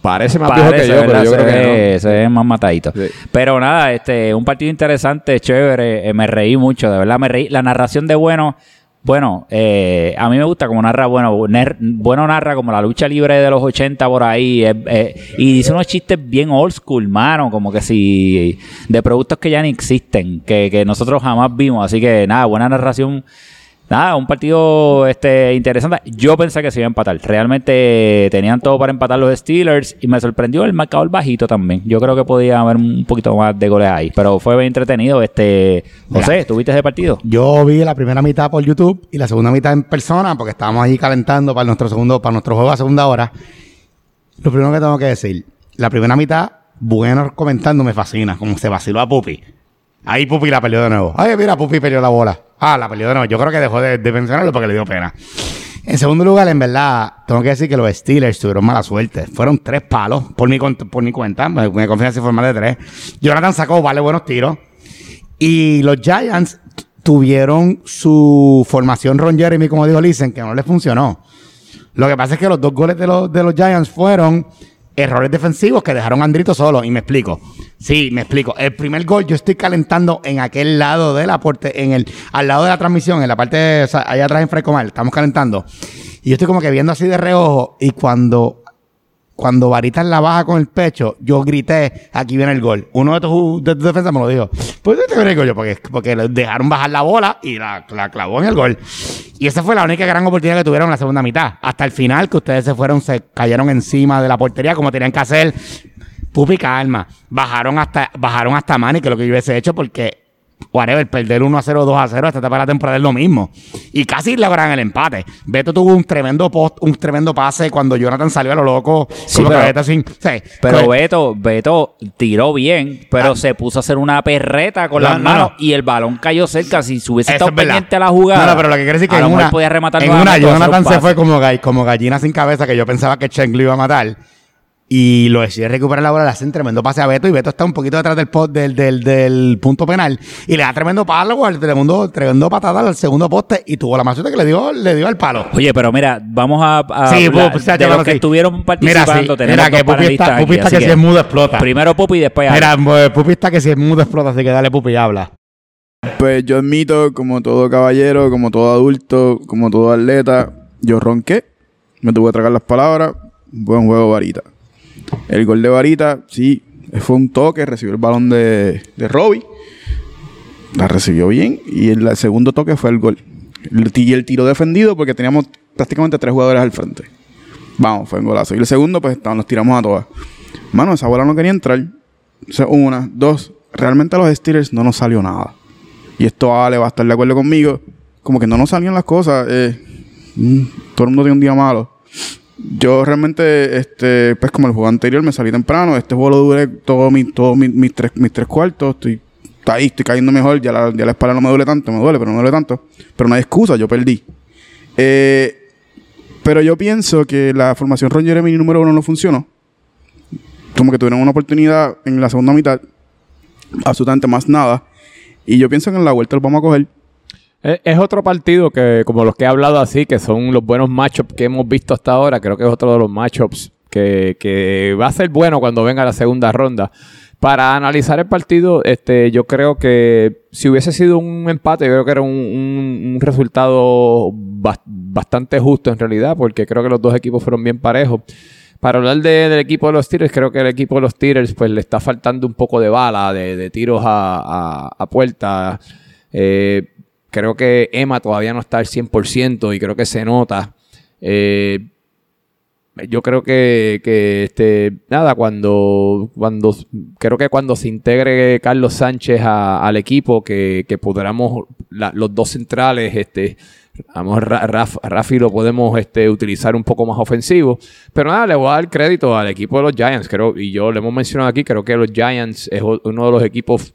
Parece más Parece, viejo que yo, creo que ve, se más matadito. Sí. Pero nada, este, un partido interesante, chévere. eh, me reí mucho, de verdad me reí. La narración de Bueno, bueno, eh, a mí me gusta como narra Bueno. Bueno narra como la lucha libre de los 80 por ahí. eh, y dice unos chistes bien old school, mano. Como que si de productos que ya ni existen, que, que nosotros jamás vimos. Así que nada, buena narración. Nada, un partido este, interesante. Yo pensé que se iba a empatar. Realmente tenían todo para empatar los Steelers y me sorprendió el marcador bajito también. Yo creo que podía haber un poquito más de goles ahí, pero fue bien entretenido. Este, José, ¿tuviste ese partido? Yo vi la primera mitad por YouTube y la segunda mitad en persona porque estábamos ahí calentando para nuestro segundo, para nuestro juego a segunda hora. Lo primero que tengo que decir, la primera mitad, bueno comentando, me fascina, como se vaciló a Pupi. Ahí Pupi la peleó de nuevo. Ay, mira, Pupi peleó la bola. Ah, la peleó de nuevo. Yo creo que dejó de, mencionarlo porque le dio pena. En segundo lugar, en verdad, tengo que decir que los Steelers tuvieron mala suerte. Fueron tres palos, por mi, por mi cuenta. Me, si fue más de tres. Jonathan sacó, vale, buenos tiros. Y los Giants tuvieron su formación Ron Jeremy, como dijo Listen, que no les funcionó. Lo que pasa es que los dos goles de los, de los Giants fueron errores defensivos que dejaron a Andrito solo. Y me explico. Sí, me explico. El primer gol yo estoy calentando en aquel lado del aporte, en el, al lado de la transmisión, en la parte, o sea, allá atrás en Frescomal, estamos calentando. Y yo estoy como que viendo así de reojo y cuando cuando Varitas la baja con el pecho, yo grité, aquí viene el gol. Uno de tus, de tus defensas me lo dijo. Pues este viene el yo, porque, porque dejaron bajar la bola y la, la clavó en el gol. Y esa fue la única gran oportunidad que tuvieron en la segunda mitad. Hasta el final, que ustedes se fueron, se cayeron encima de la portería como tenían que hacer. Pupi, calma. Bajaron hasta, bajaron hasta Manny, que es lo que yo hubiese hecho, porque whatever, perder 1 a 0, 2 a 0 esta etapa de la temporada es lo mismo. Y casi logran el empate. Beto tuvo un tremendo post, un tremendo pase cuando Jonathan salió a lo loco. Sí, pero- Beto sin- sí, Pero pues, Beto, Beto tiró bien, pero Ah. se puso a hacer una perreta con No, las no, manos no. y el balón cayó cerca. Si se hubiese estado pendiente a la jugada. No, no, pero lo que quiere decir que en una, podía rematar en una Jonathan se fue como, como gallina sin cabeza, que yo pensaba que Cheng lo iba a matar. Y lo decide recuperar la bola, le hacen tremendo pase a Beto y Beto está un poquito detrás del, post, del, del, del punto penal y le da tremendo palo al tremendo, tremendo patada al segundo poste y tuvo la suerte que le dio, le dio al palo. Oye, pero mira, vamos a, a Sí, hablar pues, de los que sí. estuvieron participando. Mira, sí, tenemos mira, que Pupi está, Pupi está que, si es mudo explota. Primero Pupi y después Ale. Mira, pues, Pupi está que si es mudo explota, así que dale Pupi, habla. Pues yo admito, como todo caballero, como todo adulto, como todo atleta, Yo ronqué, me tuve que tragar las palabras. Buen juego, Varita. El gol de Varita, sí, fue un toque, recibió el balón de, de. La recibió bien y el, segundo toque fue el gol. Y el tiro defendido porque teníamos prácticamente tres jugadores al frente. Vamos, fue un golazo. Y el segundo, pues nos tiramos a todas. Mano, esa bola no quería entrar. O sea, una, dos. Realmente a los Steelers no nos salió nada. Y esto Ale va a estar de acuerdo conmigo. Como que no nos salían las cosas. eh, mm, todo el mundo tiene un día malo. Yo realmente, este, pues como el juego anterior me salí temprano. Este juego lo duré todo mi, todo mi- mis, tres, mis tres cuartos. Estoy ahí, estoy cayendo mejor. Ya la, ya la espalda no me duele tanto, me duele, pero no me duele tanto. Pero no hay excusa, yo perdí. Eh, pero yo pienso que la formación Ron Jeremy número uno no funcionó. Como que tuvieron una oportunidad en la segunda mitad. Absolutamente más nada. Y yo pienso que en la vuelta lo vamos a coger. Es, es otro partido que, como los que he hablado así, que son los buenos matchups que hemos visto hasta ahora. Creo que es otro de los matchups que, que va a ser bueno cuando venga la segunda ronda. Para analizar el partido, este, yo creo que si hubiese sido un empate, yo creo que era un, un- un resultado bas- bastante justo en realidad, porque creo que los dos equipos fueron bien parejos. Para hablar de- del equipo de los Steelers, creo que el equipo de los Steelers pues le está faltando un poco de bala, de, de tiros a, a- a puerta. Eh, creo que Emma todavía no está al 100% y creo que se nota. Eh, yo creo que, este, nada, cuando, cuando, creo que cuando se integre Carlos Sánchez al equipo, que, que podamos, los dos centrales, este, vamos, Ra- Raf- Rafi lo podemos este, utilizar un poco más ofensivo. Pero nada, le voy a dar crédito al equipo de los Giants, creo, y yo lo hemos mencionado aquí, creo que los Giants es uno de los equipos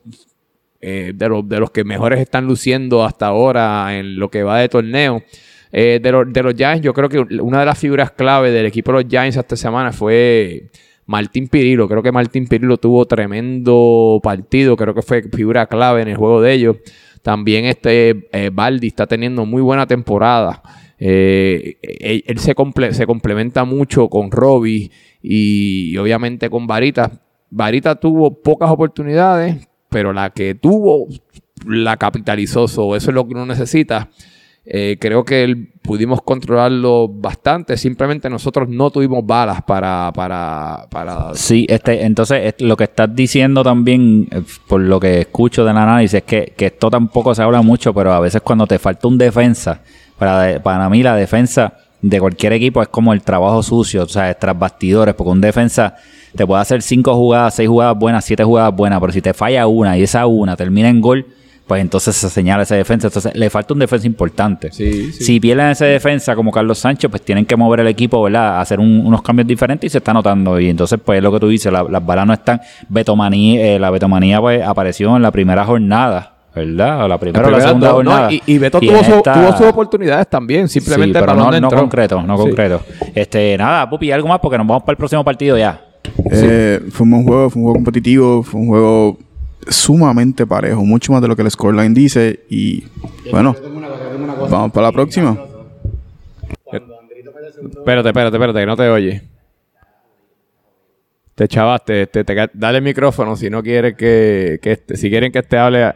eh, de, los, de los que mejores están luciendo hasta ahora en lo que va de torneo. Eh, de, los, de los Giants, yo creo que una de las figuras clave del equipo de los Giants esta semana fue Martín Pirillo. Creo que Martín Pirillo tuvo tremendo partido. Creo que fue figura clave en el juego de ellos. También este eh, Baldi está teniendo muy buena temporada. Eh, él él se, comple- se complementa mucho con Robbie y, y obviamente con Varita. Varita tuvo pocas oportunidades, pero la que tuvo la capitalizó. So, eso es lo que uno necesita. Eh, creo que el- pudimos controlarlo bastante. Simplemente nosotros no tuvimos balas para. para, para Sí, este, entonces es- lo que estás diciendo también, eh, por lo que escucho del análisis, es que, que esto tampoco se habla mucho, pero a veces cuando te falta un defensa, para, para mí la defensa de cualquier equipo es como el trabajo sucio, o sea, tras bastidores, porque un defensa te puede hacer cinco jugadas, seis jugadas buenas, siete jugadas buenas, pero si te falla una y esa una termina en gol, pues entonces se señala ese defensa. Entonces le falta un defensa importante. Sí, sí. Si pierden ese defensa como Carlos Sánchez, pues tienen que mover el equipo, ¿verdad? Hacer un- unos cambios diferentes y se está notando. Y entonces, pues es lo que tú dices, la- las balas no están. Betomanía, eh, la betomanía pues apareció en la primera jornada, ¿verdad? O la primera o la segunda no, jornada. y, y Beto Y tuvo, su- tuvo sus oportunidades también. Simplemente sí, pero el no, no concreto, no concreto. Este, nada, Pupi, algo más porque nos vamos para el próximo partido ya. Eh, fue un buen juego, fue un juego competitivo, fue un juego sumamente parejo, mucho más de lo que el scoreline dice. Y bueno, vamos para la próxima. Espérate, espérate, espérate, que no te oye. Te chavaste, te, te dale el micrófono si no quieres que, que este- si quieren que este hable. a-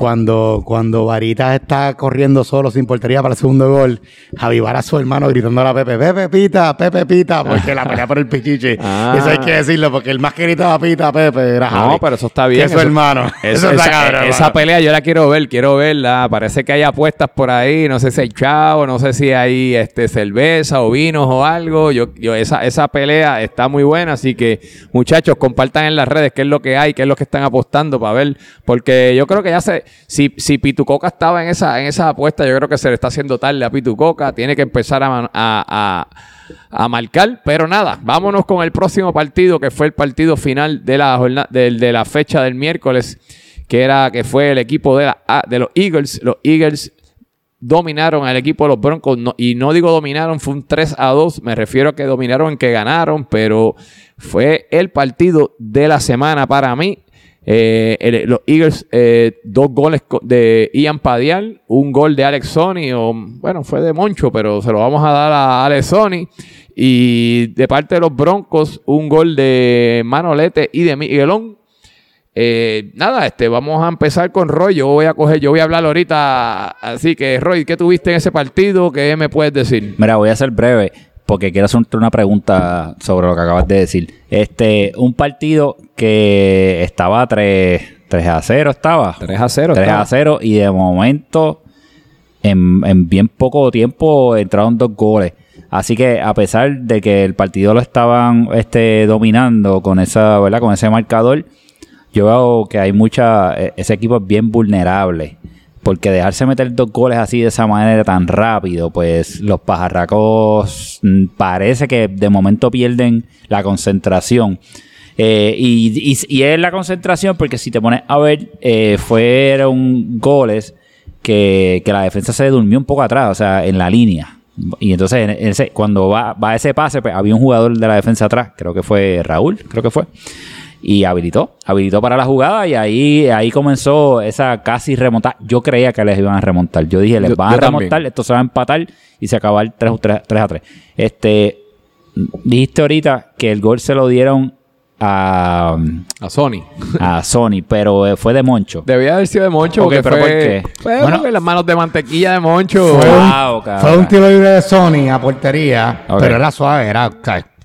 Cuando, cuando Varita está corriendo solo sin portería para el segundo gol, Javi Vara a su hermano gritando a Pepe, Pepe Pita, Pepe Pita, porque la pelea por el pichiche. Ah. Eso hay que decirlo, porque el más que gritaba Pita, Pepe, era Javi. No, pero eso está bien. Que su eso- hermano. Es- Eso esa, está cabrón, esa hermano. pelea yo la quiero ver, quiero verla. Parece que hay apuestas por ahí. No sé si hay chavo, no sé si hay este, cerveza o vinos o algo. Yo, yo, esa, esa pelea está muy buena. Así que, muchachos, compartan en las redes qué es lo que hay, qué es lo que están apostando para ver. Porque yo creo que ya se. Si, si Pitucoca estaba en esa, en esa apuesta, yo creo que se le está haciendo tarde a Pitucoca. Tiene que empezar a, a- a- a marcar. Pero nada, vámonos con el próximo partido, que fue el partido final de la de, la fecha del miércoles, que era que fue el equipo de, la, ah, de los Eagles. Los Eagles dominaron al equipo de los Broncos. y no digo dominaron, fue un 3 a 2. Me refiero a que dominaron que ganaron, pero fue el partido de la semana para mí. Eh, los Eagles, eh, dos goles de Ian Padial, un gol de Alex Sony, o bueno, fue de Moncho, pero se lo vamos a dar a Alex Sony. Y de parte de los Broncos, un gol de Manolete y de Miguelón. Eh, nada, este, vamos a empezar con Roy. Yo voy a coger, yo voy a hablar ahorita. Así que, Roy, ¿qué tuviste en ese partido? ¿Qué me puedes decir? Mira, voy a ser breve porque quiero hacerte una pregunta sobre lo que acabas de decir. Este, un partido que estaba 3, 3 a 0 estaba. 3 a 0. 3 a 0 y de momento en, en bien poco tiempo entraron dos goles. Así que a pesar de que el partido lo estaban este, dominando con esa, ¿verdad? Con ese marcador, yo veo que hay mucha, e- ese equipo es bien vulnerable. Porque dejarse meter dos goles así de esa manera tan rápido, pues los pajarracos mm, parece que de momento pierden la concentración. Eh, y, es la concentración porque si te pones a ver, eh, fueron goles que, que la defensa se durmió un poco atrás, o sea, en la línea. Y entonces, en ese, cuando va, va ese pase, pues, había un jugador de la defensa atrás, creo que fue Raúl, creo que fue. Y habilitó, habilitó para la jugada y ahí, ahí comenzó esa casi remontada. Yo creía que les iban a remontar. Yo dije, les Yo- van a también. remontar, esto se va a empatar y se acaba el 3, a 3. Este, dijiste ahorita que el gol se lo dieron a, A Sony. a Sony, pero eh, fue de Moncho. Debía haber sido de Moncho. Ok, porque pero fue, ¿por qué? Fue Bueno. porque las manos de mantequilla de Moncho. Fue un- Wow, cabrón. Fue un tiro libre de Sony a portería, pero era suave, era...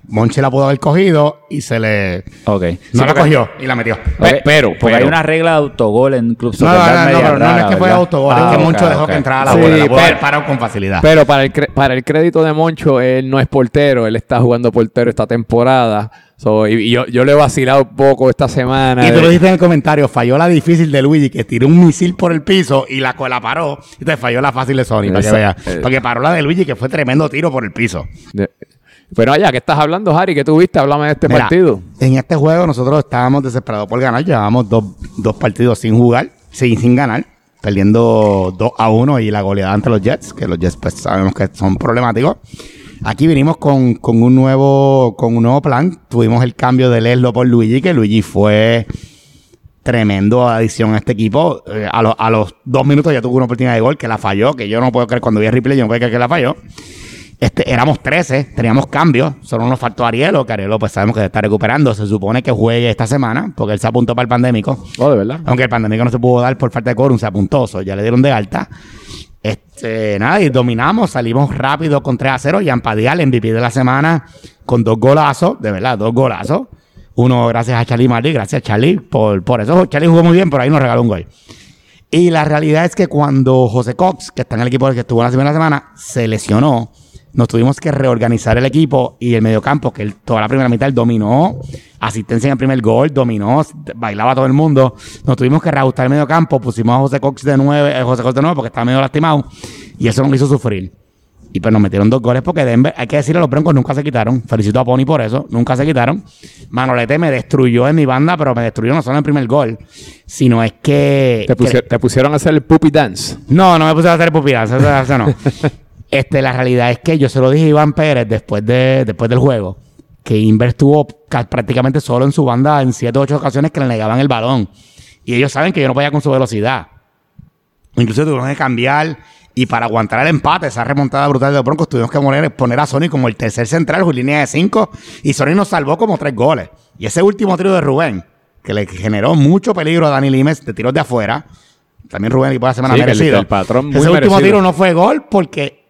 Monchi la pudo haber cogido y se le... Ok. No Sí, la cogió y la metió. pero, porque hay una regla de autogol en Club No, Soccer no, no, no, pero no, no es que fue ¿verdad? autogol, Ah, es que ok, Moncho dejó que entrara la Sí, bola, la pero- parado con facilidad. Pero para el, cre- para el crédito de Moncho, él no es portero. Él está jugando portero esta temporada. So, y, yo, yo le he vacilado un poco esta semana. Y tú lo dijiste en el comentario, falló la difícil de Luigi, que tiró un misil por el piso y la, la paró. Y te falló la fácil de Sony, para que veas. Porque paró la de Luigi, que fue tremendo tiro por el piso. de- pero allá, ¿qué estás hablando, Harry? ¿Qué tuviste? Háblame de este Mira, partido. En este juego nosotros estábamos desesperados por ganar. Llevábamos dos, dos partidos sin jugar, sin, sin ganar, perdiendo 2 a 1 y la goleada ante los Jets, que los Jets pues sabemos que son problemáticos. Aquí vinimos con, con un nuevo con un nuevo plan. Tuvimos el cambio de Leslo por Luigi, que Luigi fue tremendo adición a este equipo. Eh, a, lo- a los dos minutos ya tuvo una oportunidad de gol que la falló, que yo no puedo creer cuando vi el replay, yo no puedo creer que la falló. Este, éramos 13, teníamos cambios, solo nos faltó Arielo, que Arielo pues sabemos que se está recuperando, se supone que juegue esta semana, porque él se apuntó para el pandémico, Oh, de verdad. aunque el pandémico no se pudo dar por falta de quórum, se apuntó, so, ya le dieron de alta. Este, nada, y dominamos, salimos rápido con 3 a 0, y Ampadial, MVP de la semana, con dos golazos, de verdad, dos golazos. Uno gracias a Charlie Marley, gracias Charlie, por, por eso Charlie jugó muy bien, pero ahí nos regaló un gol. Y la realidad es que cuando José Cox, que está en el equipo que estuvo la primera semana, se lesionó, nos tuvimos que reorganizar el equipo y el mediocampo, que él, toda la primera mitad él dominó, asistencia en el primer gol, dominó, bailaba todo el mundo. Nos tuvimos que reajustar el mediocampo, pusimos a José Cox de nueve, eh, José Cox de nueve porque estaba medio lastimado y eso nos hizo sufrir. Y pues nos metieron dos goles porque Denver, hay que decirle, los Broncos nunca se quitaron. Felicito a Pony por eso, nunca se quitaron. Manolete me destruyó en mi banda, pero me destruyó no solo en el primer gol, sino es que... Te, te pusieron a hacer el puppy dance. No, no me puse a hacer pupilas, eso, eso no. Este, la realidad es que yo se lo dije a Iván Pérez después, de, después del juego, que Inver estuvo ca- prácticamente solo en su banda en siete o ocho ocasiones que le negaban el balón. Y ellos saben que yo no podía con su velocidad. Incluso tuvieron que cambiar y para aguantar el empate, esa remontada brutal de los Broncos, tuvimos que poner, poner a Sony como el tercer central, con línea de cinco, y Sony nos salvó como tres goles. Y ese último tiro de Rubén, que le generó mucho peligro a Dani Limes de tiros de afuera, también Rubén y por la semana Sí, el- merecido. el patrón muy ese último tiro no fue gol porque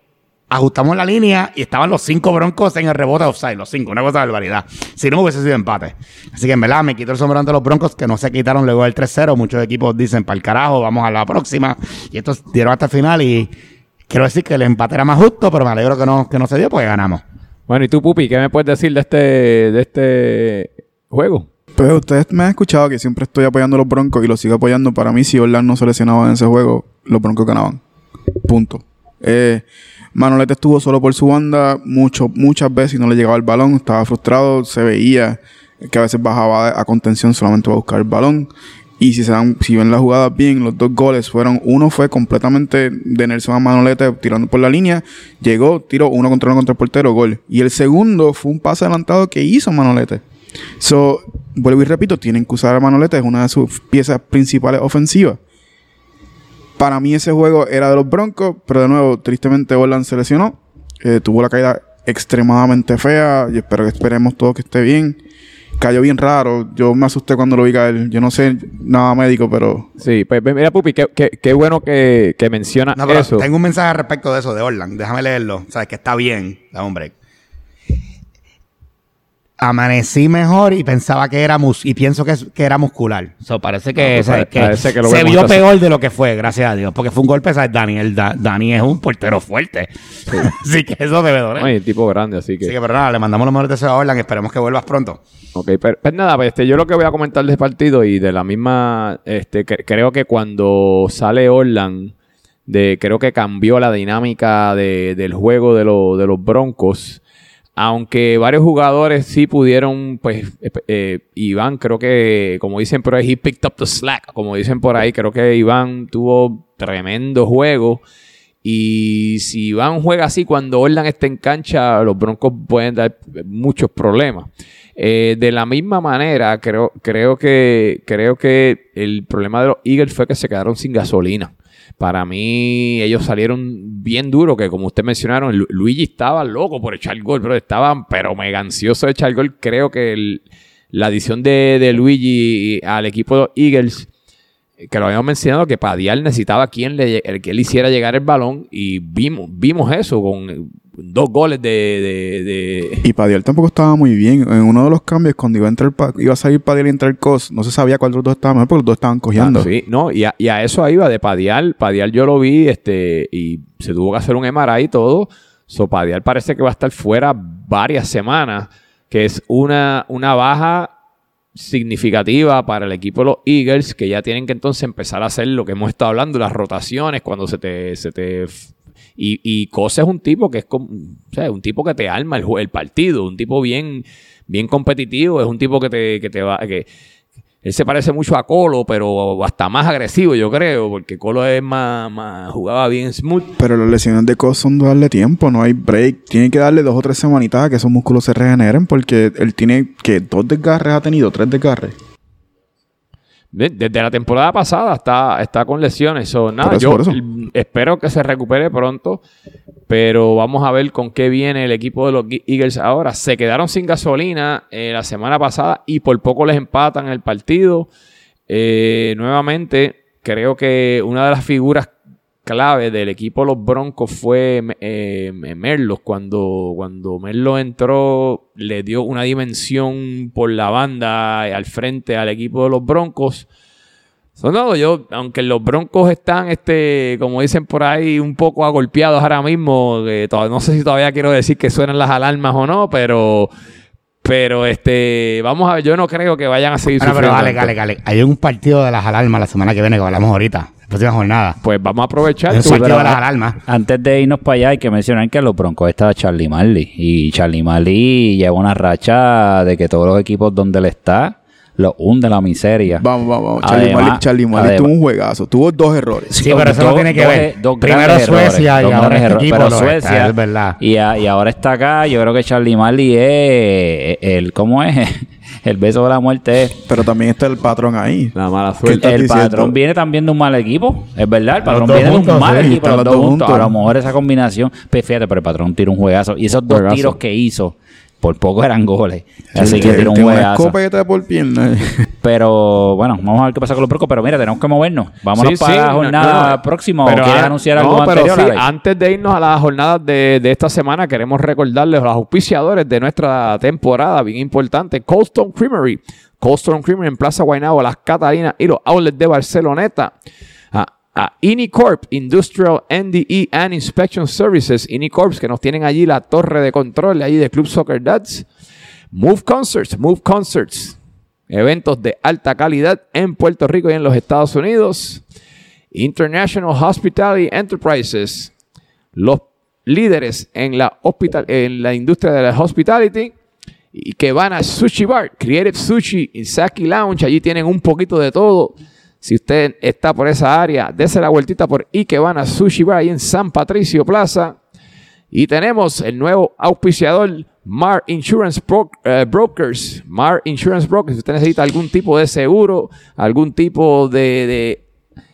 ajustamos la línea y estaban los cinco broncos en el rebote de offside, los cinco, una cosa de barbaridad. Si no hubiese sido empate. Así que en verdad me quito el sombrero ante los broncos que no se quitaron luego del 3-0. Muchos equipos dicen para el carajo, vamos a la próxima. Y estos dieron hasta el final y quiero decir que el empate era más justo, pero me alegro que no, que no se dio porque ganamos. Bueno, y tú, Pupi, ¿qué me puedes decir de este, de este juego? Pues ustedes me han escuchado que siempre estoy apoyando a los Broncos y los sigo apoyando. Para mí, si Orlando no se lesionaba en ese juego, los Broncos ganaban. Punto. Eh, Manolete estuvo solo por su banda mucho, muchas veces y no le llegaba el balón. Estaba frustrado. Se veía que a veces bajaba a contención solamente para buscar el balón. Y si se dan, si ven las jugadas bien, los dos goles fueron, uno fue completamente de Nelson a Manolete tirando por la línea, llegó, tiró uno contra uno contra el portero, gol. Y el segundo fue un pase adelantado que hizo Manolete. So, vuelvo y repito, tienen que usar a Manolete, es una de sus piezas principales ofensivas. Para mí ese juego era de los Broncos, pero de nuevo, tristemente Orland se lesionó. Eh, tuvo la caída extremadamente fea y espero que esperemos todo que esté bien. cayó bien raro. Yo me asusté cuando lo vi caer. Yo no sé nada médico, pero Sí, pues mira, Pupi, qué, qué- qué bueno que, que menciona No, pero eso. tengo un mensaje al respecto de eso, de Orland. Déjame leerlo. Sabes que está bien. Dame un break. Amanecí mejor y pensaba que era mus y pienso que, que era muscular. So, parece que, No, pues, ¿sabes? pare- que parece que lo se vio peor de lo que fue, gracias a Dios. Porque fue un golpe, ¿sabes? Dani, el Da- Dani es un portero fuerte. Así que eso debe doler. Ay, tipo grande, así que. Así que, pero nada, le mandamos los mejores deseos a Orland y esperemos que vuelvas pronto. Ok, pero, pues nada, pues, este, yo lo que voy a comentar de este partido y de la misma, este, que- creo que cuando sale Orland, de, creo que cambió la dinámica de- del juego de, lo- de los Broncos. Aunque varios jugadores sí pudieron, pues, eh, eh, Iván, creo que, como dicen por ahí, he picked up the slack, como dicen por ahí, creo que Iván tuvo tremendo juego. Y si Iván juega así cuando Orland está en cancha, los Broncos pueden dar muchos problemas. Eh, de la misma manera, creo, creo, que, creo que el problema de los Eagles fue que se quedaron sin gasolina. Para mí, ellos salieron bien duros, que como ustedes mencionaron, Lu- Luigi estaba loco por echar gol, pero estaban pero mega ansioso de echar gol. Creo que la adición de, de Luigi al equipo de los Eagles que lo habíamos mencionado, que Padial necesitaba quien le, el que él hiciera llegar el balón y vimos, vimos eso con dos goles de... de- de- Y Padial tampoco estaba muy bien. En uno de los cambios, cuando iba a entrar iba a salir Padial y entrar Cos, no se sabía cuál de los dos estaba mejor porque los dos estaban cogiendo. Ah, sí, no, y a, y a eso iba de Padial. Padial yo lo vi este y se tuvo que hacer un MRI y todo. So, Padial parece que va a estar fuera varias semanas, que es una, una baja significativa para el equipo de los Eagles, que ya tienen que entonces empezar a hacer lo que hemos estado hablando, las rotaciones, cuando se te... Se te y, y Cosa es un tipo que es como, o sea, un tipo que te arma el, el partido, un tipo bien, bien competitivo, es un tipo que te, que te va, que, él se parece mucho a Colo, pero hasta más agresivo, yo creo, porque Colo es más, más jugaba bien smooth. Pero las lesiones de Cos son darle tiempo, no hay break. Tienen que darle dos o tres semanitas a que esos músculos se regeneren porque él tiene que dos desgarres ha tenido, tres desgarres. De- Desde la temporada pasada está, está con lesiones. So, nada, eso, yo espero que se recupere pronto, pero vamos a ver con qué viene el equipo de los Eagles ahora. Se quedaron sin gasolina eh, la semana pasada y por poco les empatan el partido. Eh, nuevamente, creo que una de las figuras clave del equipo de los Broncos fue eh, Merlos. Cuando, cuando Merlos entró, le dio una dimensión por la banda eh, al frente al equipo de los Broncos. So, no, yo, aunque los Broncos están, este, como dicen por ahí, un poco agolpeados ahora mismo, todavía- no sé si todavía quiero decir que suenan las alarmas o no, pero, pero este, vamos a ver, yo no creo que vayan a seguir Bueno, pero sufriendo dale, tanto. dale, dale. Hay un partido de las alarmas la semana que viene que hablamos ahorita. Próxima jornada. Pues vamos a aprovechar. Un las alarmas. Antes de irnos para allá, hay que mencionar que en los Broncos está Charlie Marley. Y Charlie Marley lleva una racha de que todos los equipos donde él está lo hunde la miseria. Vamos, vamos, vamos. Charlie Además- Marley, Charlie Marley además- tuvo un juegazo. Tuvo dos errores. Sí, pero eso no tiene que dos- ver. dos Primero grandes errores, Suecia y dos ahora este errores. equipo Pero lo está, Suecia, es verdad. Y, a- y ahora está acá. Yo creo que Charlie Marley es el, ¿cómo es? El beso de la muerte es. Pero también está el patrón ahí. La mala ¿Qué suerte. El diciendo? patrón viene también de un mal equipo, es verdad. El patrón viene de un mal sí, equipo, los los dos dos juntos. juntos. A lo mejor esa combinación, pues fíjate, pero el patrón tira un juegazo. Y esos dos Juegazo. tiros que hizo, por poco eran goles. Así que tiene- tiró un juegazo. escopeta por pierna. Pero bueno, vamos a ver qué pasa con los Broncos. Pero mira, tenemos que movernos. Vámonos Sí, para sí, la jornada no. próxima. ¿O Pero quieres anunciar no, algo pero anterior? sí, antes de irnos a las jornadas de, de esta semana, queremos recordarles a los auspiciadores de nuestra temporada, bien importante, Coldstone Creamery. Coldstone Creamery en Plaza Guaynabo, Las Catalinas y los outlets de Barceloneta. A, Inicorp, Industrial NDE and Inspection Services. Inicorp, que nos tienen allí la torre de control allí de Club Soccer Dads. Move Concerts, Move Concerts. Eventos de alta calidad en Puerto Rico y en los Estados Unidos. International Hospitality Enterprises, los líderes en la, industria de la hospitality, y que van a Sushi Bar, Creative Sushi Saki Lounge. Allí tienen un poquito de todo. Si usted está por esa área, dése la vueltita por Ikebana Sushi Bar, ahí en San Patricio Plaza. Y tenemos el nuevo auspiciador Mar Insurance eh, Brokers. Mar Insurance Brokers. Si usted necesita algún tipo de seguro, algún tipo de,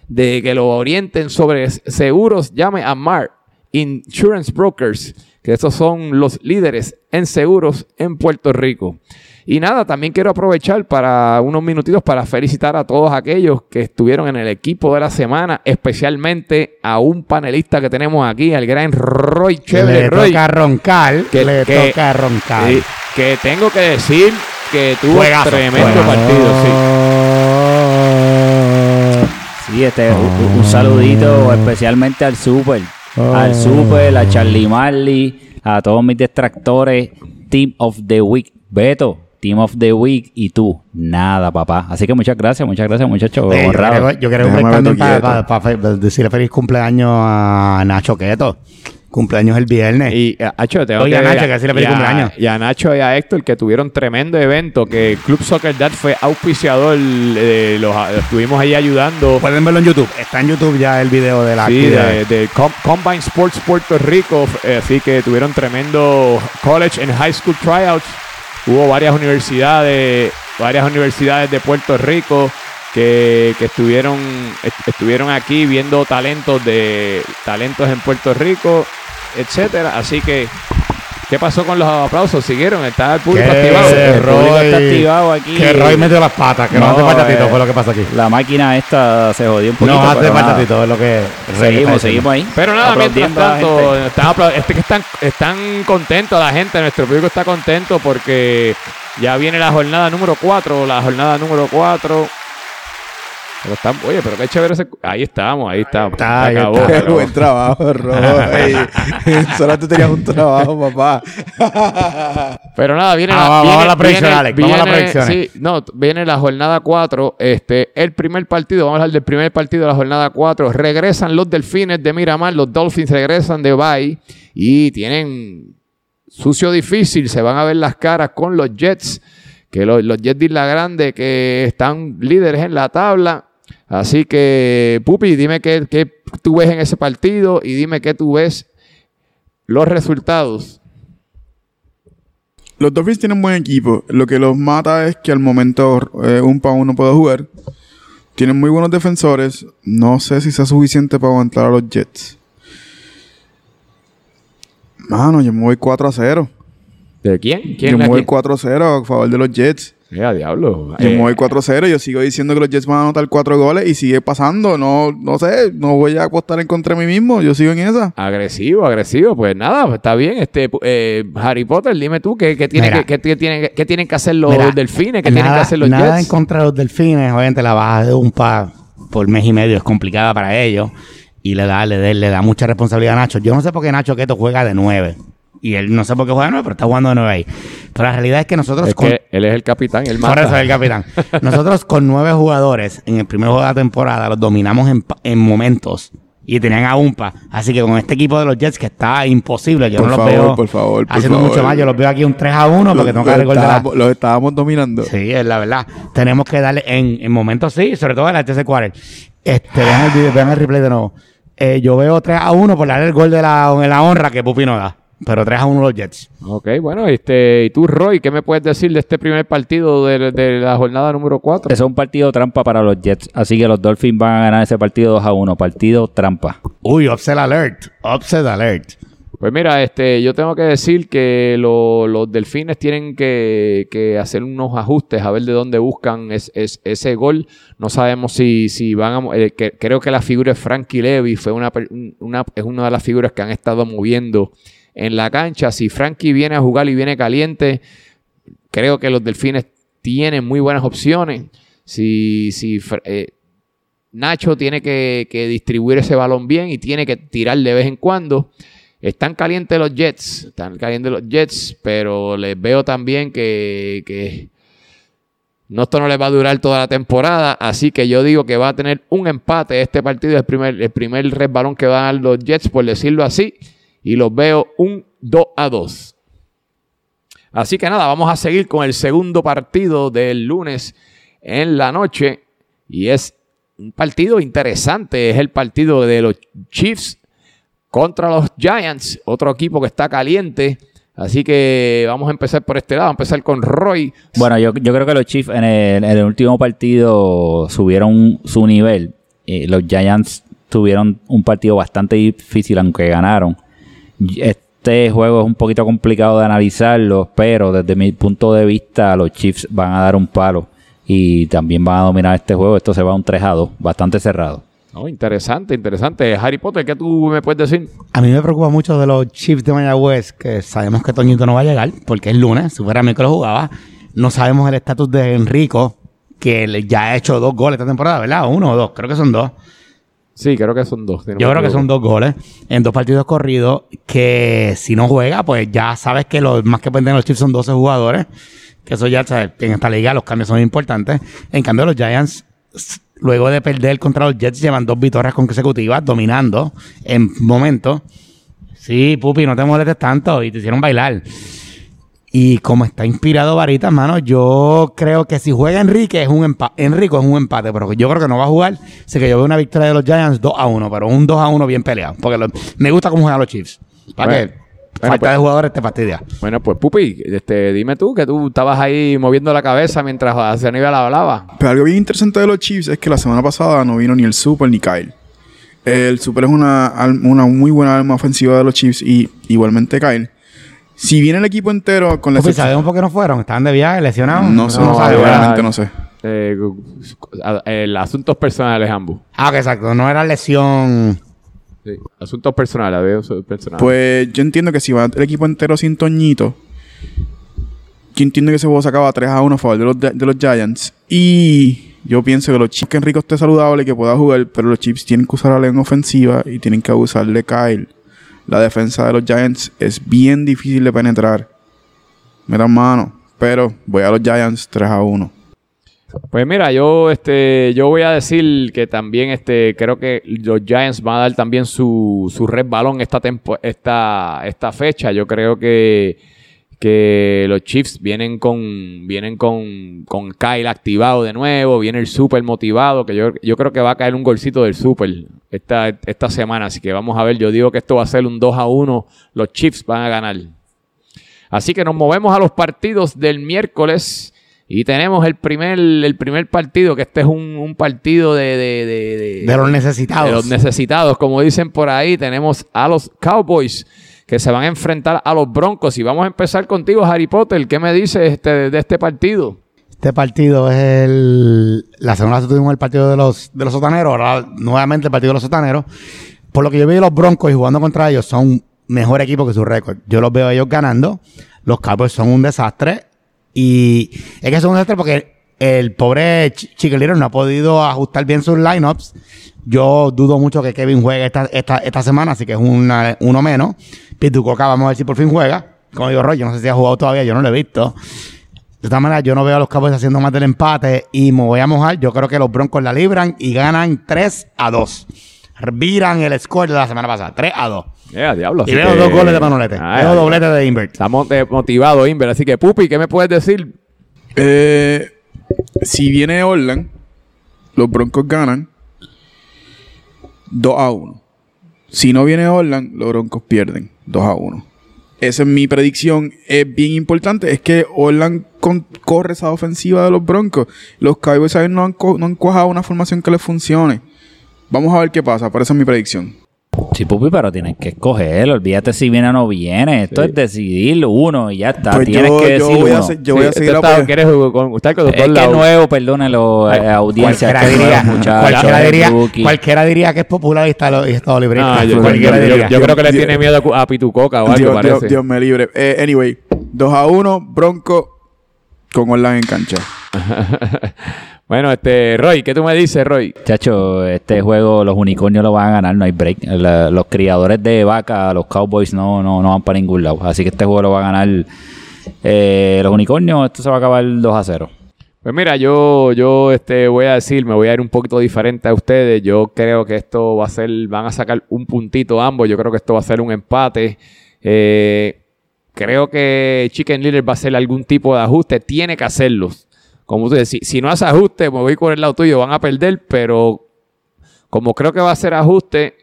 de, que lo orienten sobre seguros, llame a Mar Insurance Brokers, que estos son los líderes en seguros en Puerto Rico. Y nada, también quiero aprovechar para unos minutitos para felicitar a todos aquellos que estuvieron en el equipo de la semana, especialmente a un panelista que tenemos aquí, al gran Roy Chévere. le Roy, toca roncar, que- le que- toca roncar. sí, que tengo que decir que tuvo Juegazo, tremendo partido, sí. Sí, este, un, un saludito especialmente al Super. Al Super, a Charlie Marley, a todos mis distractores. Team of the Week. Beto, Team of the Week y tú. Nada, papá. Así que muchas gracias, muchas gracias, muchachos. Oye, yo quiero, yo quiero también para decirle feliz cumpleaños a Nacho Queto. Cumpleaños el viernes. Y a Nacho, tengo Oye, que, Nacho, que decirle feliz y a- cumpleaños. Y a Nacho y a Héctor que tuvieron tremendo evento, que Club Soccer Dad fue auspiciador, eh, los, los estuvimos ahí ayudando. Pueden verlo en YouTube. Está en YouTube ya el video de la Sí, de, de Com- Combine Sports Puerto Rico, eh, así que tuvieron tremendo college and high school tryouts. Hubo varias universidades, varias universidades de Puerto Rico que, que estuvieron, est- estuvieron aquí viendo talentos de talentos en Puerto Rico, etcétera. Así que, ¿qué pasó con los aplausos? ¿Siguieron? ¿Está el público Que activado? el público Roy- está activado aquí. Que Roy metió las patas, que no, No, hace faltatito, eh, fue lo que pasa aquí. La máquina esta se jodió un poquito. No hace pero nada. faltatito, es lo que Seguimos, seguimos ahí. Pero nada, mientras tanto, están, este que están, están contentos la gente, nuestro público está contento porque ya viene la jornada número 4, la jornada número 4. Pero oye, pero qué chévere ese- Ahí estamos, ahí estamos. Está, ahí acabó, está. Buen trabajo, Roy. Solo tú tenías un trabajo, papá. Pero nada, viene Ah, la, vamos viene- a la predicción, viene- Alex, vamos a la predicciones. Sí, no, viene la jornada 4. Este, el primer partido, vamos a hablar del primer partido de la jornada 4. Regresan los delfines de Miramar, los Dolphins regresan de Bay y tienen sucio difícil. Se van a ver las caras con los Jets, que los, los Jets de Isla Grande que están líderes en la tabla. Así que, Pupi, dime qué, qué tú ves en ese partido y dime qué tú ves los resultados. Los Dolphins tienen buen equipo. Lo que los mata es que al momento eh, un para uno puede jugar. Tienen muy buenos defensores. No sé si sea suficiente para aguantar a los Jets. Mano, yo me voy 4 a 0. ¿De quién? ¿Quién Yo me voy quién? 4 a 0 a favor de los Jets. Mira, diablo. Yo Eh, me voy 4 a 0. Yo sigo diciendo que los Jets van a anotar 4 goles y sigue pasando. No, no sé, no voy a apostar en contra de mí mismo. Yo sigo en esa. Agresivo, agresivo. Pues nada, pues está bien. Este, eh, Harry Potter, dime tú qué, qué tiene Mira. que, qué tienen, qué tienen que hacer los Mira, delfines, qué tienen nada- que hacer los Nada Jets. en contra de los delfines. Obviamente la baja de un pa por mes y medio es complicada para ellos. Y le da, le, da- le da mucha responsabilidad a Nacho. Yo no sé por qué Nacho Queto juega de 9. Y él no sé por qué juega de 9, pero está jugando de 9 ahí. Pero la realidad es que nosotros Es con- que él es el capitán, él Por manda. eso es el capitán. Nosotros con nueve jugadores en el primer juego de la temporada los dominamos en, en momentos y tenían a Umpa. Así que con este equipo de los Jets que está imposible, yo Por no los veo por favor, por haciendo favor. mucho más. Yo los veo aquí un 3 a 1 porque tengo que de la... estábamos, los estábamos dominando. Sí, es la verdad. Tenemos que darle en, en momentos sí, sobre todo en el TC Quarter. Este, vean el, vean el replay de nuevo. Eh, yo veo 3 a 1 por darle el gol de la, en la honra que Pupi no da. Pero 3 a 1 los Jets. Ok, bueno, este, y tú, Roy, ¿qué me puedes decir de este primer partido de, de la jornada número 4? Eso es un partido trampa para los Jets. Así que los Dolphins van a ganar ese partido 2 a 1. Partido trampa. Uy, upset alert. Upset alert. Pues mira, este, yo tengo que decir que lo- los delfines tienen que, que hacer unos ajustes a ver de dónde buscan es- es- ese gol. No sabemos si, si van a... eh, que- creo que la figura de Frankie Levy fue una, per- una- es una de las figuras que han estado moviendo en la cancha. Si Frankie viene a jugar y viene caliente, creo que los delfines tienen muy buenas opciones. Si, si eh, Nacho tiene que, que distribuir ese balón bien y tiene que tirar de vez en cuando. Están calientes los Jets, están calientes los Jets, pero les veo también que, que no, esto no les va a durar toda la temporada, así que yo digo que va a tener un empate este partido, el primer, el primer resbalón que van a dar los Jets, por decirlo así, y los veo un 2 a 2. Así que nada, vamos a seguir con el segundo partido del lunes en la noche, y es un partido interesante, es el partido de los Chiefs contra los Giants, otro equipo que está caliente. Así que vamos a empezar por este lado, a empezar con Roy. Bueno, yo, creo que los Chiefs en el, en el último partido subieron su nivel. Eh, los Giants tuvieron un partido bastante difícil, aunque ganaron. Este juego es un poquito complicado de analizarlo, pero desde mi punto de vista los Chiefs van a dar un palo y también van a dominar este juego. Esto se va a un 3 a 2, bastante cerrado. Oh, interesante, interesante. Harry Potter, ¿qué tú me puedes decir? A mí me preocupa mucho de los Chiefs de Mayagüez, que sabemos que Toñito no va a llegar, porque es lunes, mí que lo jugaba. No sabemos el estatus de Enrico, que ya ha hecho dos goles esta temporada, ¿verdad? Uno o dos, creo que son dos. Sí, creo que son dos. si no Yo creo que son dos goles en dos partidos corridos. Que si no juega, pues ya sabes que los más que pueden tener los Chiefs son 12 jugadores. Que eso ya, sabes, en esta liga los cambios son importantes. En cambio, los Giants, luego de perder contra los Jets, llevan dos victorias consecutivas, dominando en momentos. Sí, Pupi, no te molestes tanto y te hicieron bailar. Y como está inspirado Varita, hermano, yo creo que si juega Enrique es un empate. Enrico es un empate, pero yo creo que no va a jugar. Así que yo veo una victoria de los Giants 2 a 1, pero un 2 a 1 bien peleado. Porque lo- me gusta cómo juegan los Chiefs. Para Bueno, que bueno, falta pues- de jugadores te fastidia. Bueno, pues Pupi, este, dime tú que tú estabas ahí moviendo la cabeza mientras Aníbal hablaba. Pero algo bien interesante de los Chiefs es que la semana pasada no vino ni el Super ni Kyle. El Super es una, una muy buena arma ofensiva de los Chiefs y igualmente Kyle. Si viene el equipo entero con la ¿sabemos por qué no fueron? ¿Estaban de viaje, lesionados? No sé, No, realmente no sé. Eh, el asuntos personales ambos. Ah, que exacto. No era lesión... Sí. Asuntos personales, veo personales. Pues yo entiendo que si va el equipo entero sin Toñito, yo entiendo que ese juego se acaba 3 a 1 a favor de los, de los Giants. Y yo pienso que los Chiefs, que Enrico esté saludable y que pueda jugar, pero los Chiefs tienen que usar a en ofensiva y tienen que abusar de Kyle. La defensa de los Giants es bien difícil de penetrar. Me dan mano, pero voy a los Giants 3 a 1. Pues mira, yo este yo voy a decir que también este creo que los Giants van a dar también su, su red balón esta, tempo, esta esta fecha. Yo creo que, que los Chiefs vienen con vienen con, con Kyle activado de nuevo, viene el super motivado, que yo, yo creo que va a caer un golcito del super esta, esta semana. Así que vamos a ver, yo digo que esto va a ser un 2 a 1, los Chiefs van a ganar. Así que nos movemos a los partidos del miércoles. Y tenemos el primer, el primer partido, que este es un, un partido de, de, de, de- De los necesitados. de los necesitados, como dicen por ahí. Tenemos a los Cowboys que se van a enfrentar a los Broncos. Y vamos a empezar contigo, Harry Potter. ¿Qué me dices este, de este partido? Este partido es el. La semana pasada tuvimos el partido de los, de los sotaneros, ahora nuevamente el partido de los sotaneros. Por lo que yo veo los Broncos y jugando contra ellos son mejor equipo que su récord. Yo los veo a ellos ganando. Los Cowboys son un desastre. Y es que son un desastre porque el pobre Ch- Chicken Little no ha podido ajustar bien sus lineups. Yo dudo mucho que Kevin juegue esta, esta, esta semana, así que es una- uno menos. Pitucoca, vamos a ver si por fin juega. Como digo, Roy, yo no sé si ha jugado todavía, yo no lo he visto. De todas maneras, yo no veo a los Cowboys haciendo más del empate y me voy a mojar. Yo creo que los Broncos la libran y ganan 3 a 2. Viran el score de la semana pasada, 3 a 2. Yeah, diablo. Y veo que- dos goles de Manolete. Ay, veo ay, doblete de Invert. Estamos eh, motivados, Inver. Así que, Pupi, ¿qué me puedes decir? Eh, si viene Orland, los Broncos ganan 2 a 1. Si no viene Orland, los Broncos pierden 2 a 1. Esa es mi predicción. Es bien importante. Es que Orland corre esa ofensiva de los Broncos. Los Cowboys no han, no han cuajado una formación que les funcione. Vamos a ver qué pasa. Pero esa es mi predicción. Sí, Pupi, pero tienes que escoger. Olvídate si viene o no viene. Esto Sí. es decidir uno y ya está. Pues tienes yo- que yo decir voy a uno. yo voy a Sí, seguir está- apoy- ¿Quieres con, estar con Es dos que es lados? nuevo, perdónenlo, eh, audiencia. Cualquiera diría, muchachos, cualquiera, diría, rookie. cualquiera diría que es popular y está, lo- y está libre. No, yo, cualquiera yo- yo- diría. yo creo que le Dios- tiene miedo a Pitucoca o algo, Dios, parece. Dios- Dios me libre. Eh, anyway, 2 a 1, Bronco con Orland en cancha. Bueno, este, Roy, ¿qué tú me dices, Roy? Chacho, este juego los unicornios lo van a ganar, no hay break. La- los criadores de vaca, los Cowboys no, no, no van para ningún lado. Así que este juego lo va a ganar eh, los unicornios. Esto se va a acabar 2 a 0. Pues mira, yo, yo este, voy a decir, me voy a ir un poquito diferente a ustedes. Yo creo que esto va a ser, van a sacar un puntito ambos. Yo creo que esto va a ser un empate. Eh, creo que Chicken Little va a hacer algún tipo de ajuste. Tiene que hacerlos. Como tú dices, si, si no hace ajuste, me voy con el lado tuyo, van a perder, pero como creo que va a hacer ajuste,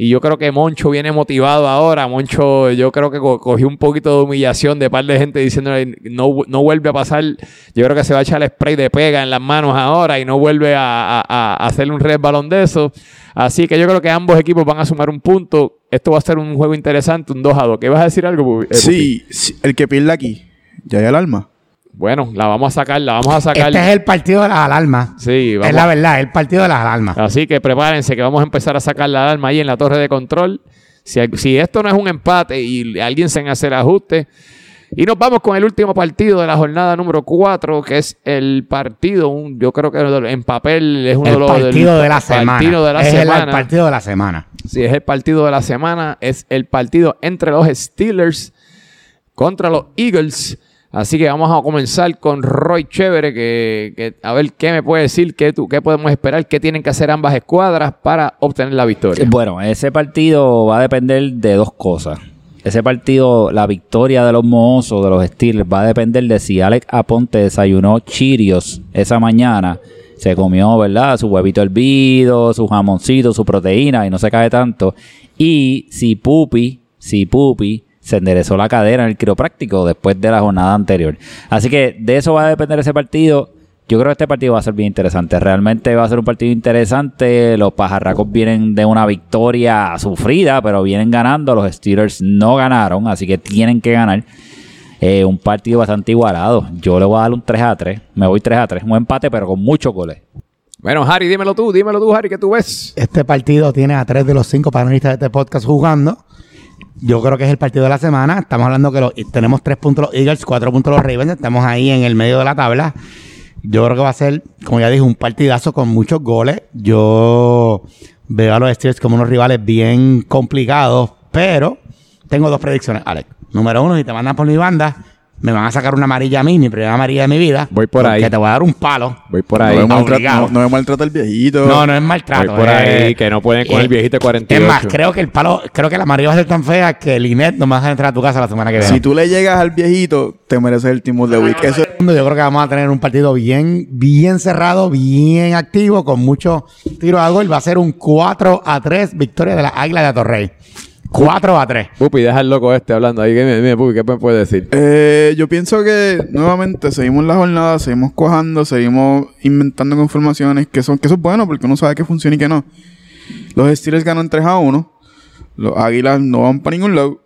y yo creo que Moncho viene motivado ahora. Moncho, yo creo que co- cogió un poquito de humillación de par de gente diciéndole no, no vuelve a pasar. Yo creo que se va a echar el spray de pega en las manos ahora y no vuelve a, a, a hacerle un red balón de eso. Así que yo creo que ambos equipos van a sumar un punto. esto va a ser un juego interesante, un 2 a 2. ¿Qué vas a decir algo? Sí, sí, el que pierde aquí, ya hay alarma. Bueno, la vamos a sacar, la vamos a sacar. Este es el partido de las alarmas. Sí, Es la verdad, el partido de las alarmas. Así que prepárense que vamos a empezar a sacar la alarma ahí en la torre de control. Si, si esto no es un empate y alguien se hace el ajuste. Y nos vamos con el último partido de la jornada número 4, que es el partido, un- yo creo que en papel es uno de El los partido del- de la semana. partido de la es el- semana. el partido de la semana. Si es el partido de la semana, es el partido entre los Steelers contra los Eagles. Así que vamos a comenzar con Roy Chévere, que, a ver qué me puede decir, qué, tú, qué podemos esperar, qué tienen que hacer ambas escuadras para obtener la victoria. Bueno, ese partido va a depender de dos cosas. Ese partido, la victoria de los Mohosos, de los Steelers, va a depender de si Alex Aponte desayunó chirios esa mañana. Se comió, ¿verdad? Su huevito hervido, su jamoncito, su proteína y no se cae tanto. Y si Pupi, si Pupi se enderezó la cadera en el quiropráctico después de la jornada anterior. Así que de eso va a depender ese partido. Yo creo que este partido va a ser bien interesante. Realmente va a ser un partido interesante. Los pajarracos vienen de una victoria sufrida, pero vienen ganando. Los Steelers no ganaron, así que tienen que ganar. Eh, un partido bastante igualado. Yo le voy a dar un 3 a 3. Me voy 3 a 3. Un empate, pero con muchos goles. Bueno, Harry, dímelo tú, dímelo tú, Harry, ¿qué tú ves? Este partido tiene a tres de los cinco panelistas de este podcast jugando. Yo creo que es el partido de la semana. Estamos hablando que los- tenemos tres puntos los Eagles, cuatro puntos los Ravens. Estamos ahí en el medio de la tabla. Yo creo que va a ser, como ya dije, un partidazo con muchos goles. Yo veo a los Steelers como unos rivales bien complicados, pero tengo dos predicciones, Alex. Número uno, si te mandan por mi banda, me van a sacar una amarilla a mí, mi primera amarilla de mi vida. Voy por ahí. Que te voy a dar un palo. Voy por No ahí. no, no me maltrata el viejito. No, no es Voy maltrato. por ahí, es- que no pueden con eh, el viejito de 48. Es más, creo que el palo, creo que la amarilla va a ser tan fea que Linet no me vas a entrar a tu casa la semana que viene. Si tú le llegas al viejito, te mereces el Team of the Week. Eso, Yo creo que vamos a tener un partido bien, bien cerrado, bien activo, con muchos tiros a gol. Va a ser un 4 a 3 victoria de la Águila de Atorrey. 4 a 3. Pupi, deja el loco este hablando ahí. Dime, dime, Pupi, ¿qué me puedes decir? Eh, yo pienso que nuevamente seguimos la jornada, seguimos cuajando, seguimos inventando informaciones que son que eso es bueno porque uno sabe que funciona y que no. Los Steelers ganan 3 a 1. Los Águilas no van para ningún lado.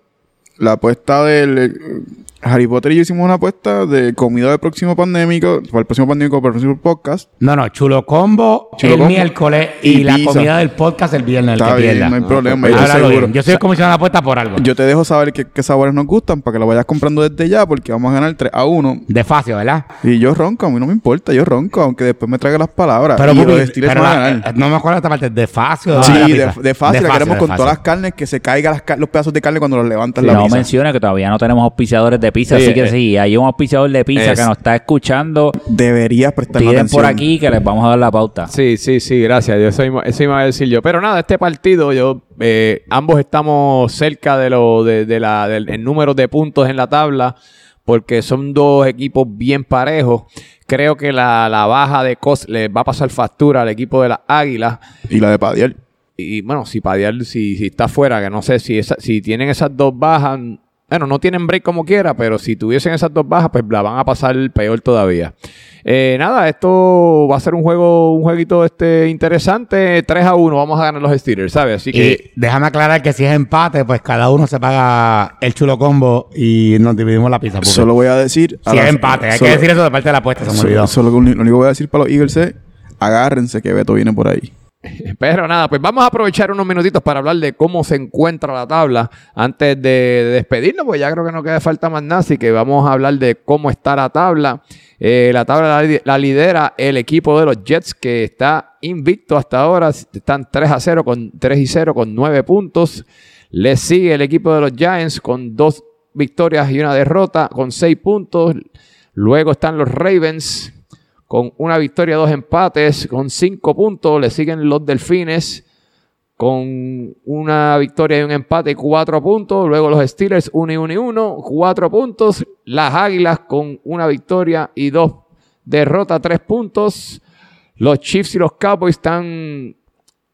La apuesta del Harry Potter y yo hicimos una apuesta de comida del próximo pandémico, para el próximo pandémico, para el próximo podcast. No, no, chulo combo Chulo el combo miércoles y, y la pizza. comida del podcast el viernes, el Está que bien, pierda. no hay problema. Yo, Háblalo seguro. bien. Yo soy el comisionado de apuesta por algo. Yo te dejo saber qué, qué sabores nos gustan para que lo vayas comprando desde ya porque vamos a ganar 3 a 1. De facio, ¿verdad? Y yo ronco, a mí no me importa, yo ronco, aunque después me traiga las palabras. Pero, y Pupi, los pero van a la- ganar. no me acuerdo esta parte. De facio. Sí, de, pizza. de fácil, la queremos de con fácil. todas las carnes, que se caigan los pedazos de carne cuando los levantas la no pizza. menciona que todavía no tenemos auspiciadores de pizza, Sí, así que eh, sí, hay un auspiciador de pizza es- que nos está escuchando. Deberías prestarme Piden atención. por aquí que les vamos a dar la pauta. Sí, sí, sí, gracias. Yo Eso, iba- eso iba a decir yo. Pero nada, este partido, yo eh, ambos estamos cerca de lo de, de la, del el número de puntos en la tabla, porque son dos equipos bien parejos. Creo que la, la baja de Cos le va a pasar factura al equipo de las Águilas. Y la de Padial. Y bueno, si Padial, si, si está fuera, que no sé si esa- si tienen esas dos bajas, bueno, no tienen break como quiera, pero si tuviesen esas dos bajas, pues la van a pasar peor todavía. Eh, nada, esto va a ser un juego, un jueguito este interesante. 3 a 1, vamos a ganar los Steelers, ¿sabes? Así que. Y déjame aclarar que si es empate, pues cada uno se paga el chulo combo y nos dividimos la pizza. Solo voy a decir... a si es empate, hay solo- que decir eso de parte de la apuesta, se me solo- olvidó. Solo que lo único que voy a decir para los Eagles es... Agárrense que Beto viene por ahí. Pero nada, pues vamos a aprovechar unos minutitos para hablar de cómo se encuentra la tabla antes de, de despedirnos, pues ya creo que no queda falta más nada, así que vamos a hablar de cómo está la tabla. Eh, la tabla la, li- la lidera el equipo de los Jets, que está invicto hasta ahora, están 3 a 0 con 3 y 0 con 9 puntos. Le sigue el equipo de los Giants con dos victorias y una derrota con 6 puntos. Luego están los Ravens con una victoria, dos empates, con cinco puntos. Le siguen los Delfines con una victoria y un empate, cuatro puntos. Luego los Steelers, uno y uno y uno, cuatro puntos. Las Águilas con una victoria y dos derrotas, tres puntos. Los Chiefs y los Cowboys están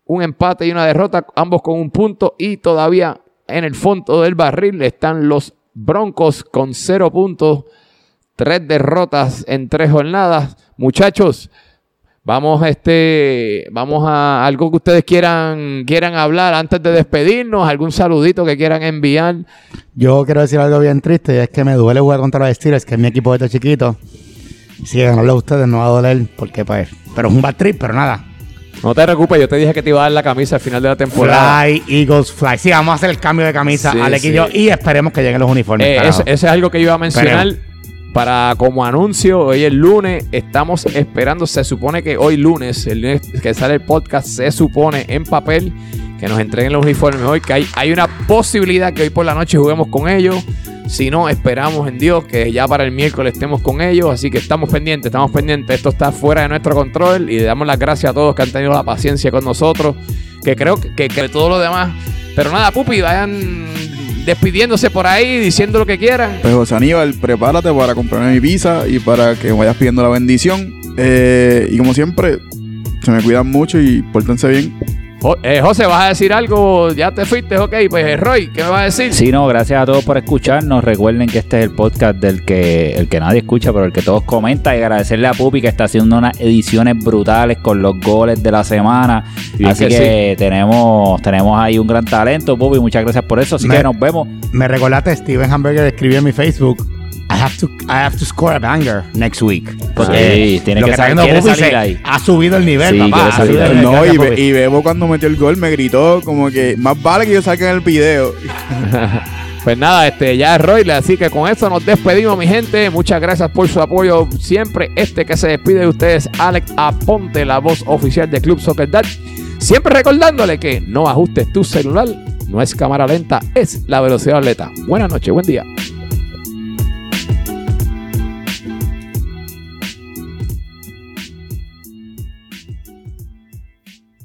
un empate y una derrota, ambos con un punto. Y todavía en el fondo del barril están los Broncos con cero puntos, tres derrotas en tres jornadas. Muchachos, Vamos, este, vamos a algo que ustedes quieran, quieran hablar antes de despedirnos, algún saludito que quieran enviar. Yo quiero decir algo bien triste y es que me duele jugar contra los Steelers, que es mi equipo de chiquito. Si ganarlo a ustedes no va a doler, porque pues, pero es un bad trip, pero nada. No te preocupes, yo te dije que te iba a dar la camisa al final de la temporada. Fly, Eagles, Fly. Sí, vamos a hacer el cambio de camisa, Sí, Alec sí. y yo, y esperemos que lleguen los uniformes. Eh, ese es algo que yo iba a mencionar. Para como anuncio, hoy es lunes, estamos esperando, se supone que hoy lunes, el lunes que sale el podcast, se supone en papel que nos entreguen los uniformes hoy, que hay, hay una posibilidad que hoy por la noche juguemos con ellos. Si no, esperamos en Dios que ya para el miércoles estemos con ellos. Así que estamos pendientes, estamos pendientes. Esto está fuera de nuestro control y le damos las gracias a todos que han tenido la paciencia con nosotros. Que creo que, que, todo lo demás. Pero nada, Pupi, vayan despidiéndose por ahí, diciendo lo que quieran. Pues José Aníbal, prepárate para comprarme mi pizza y para que vayas pidiendo la bendición. Eh, y como siempre, se me cuidan mucho y pórtense bien. Jo- eh, José, ¿vas a decir algo? Ya te fuiste, ok. Pues eh, Roy, ¿qué me vas a decir? Sí, no, gracias a todos por escucharnos. Recuerden que este es el podcast del que el que nadie escucha, pero el que todos comentan. Y agradecerle a Pupi que está haciendo unas ediciones brutales con los goles de la semana. Así que que, tenemos, tenemos ahí un gran talento, Pupi. Muchas gracias por eso. Así Me- que nos vemos. Me recordaste, Steven Hamburger escribió en mi Facebook. I have to, I have to score a banger next week. Sí, tiene lo que Pupi salir se- ahí. Ha subido el nivel, Sí, papá. salir ahí. No, y, Be- y Bebo cuando metió el gol me gritó como que más vale que yo en el video. Pues nada, este ya es Roy, así que con esto nos despedimos, mi gente. Muchas gracias por su apoyo siempre. Este que se despide de ustedes, Alex Aponte, la voz oficial de Club Soccer Dad. Siempre recordándole que no ajustes tu celular, no es cámara lenta, es la velocidad atleta. Buenas noches, buen día.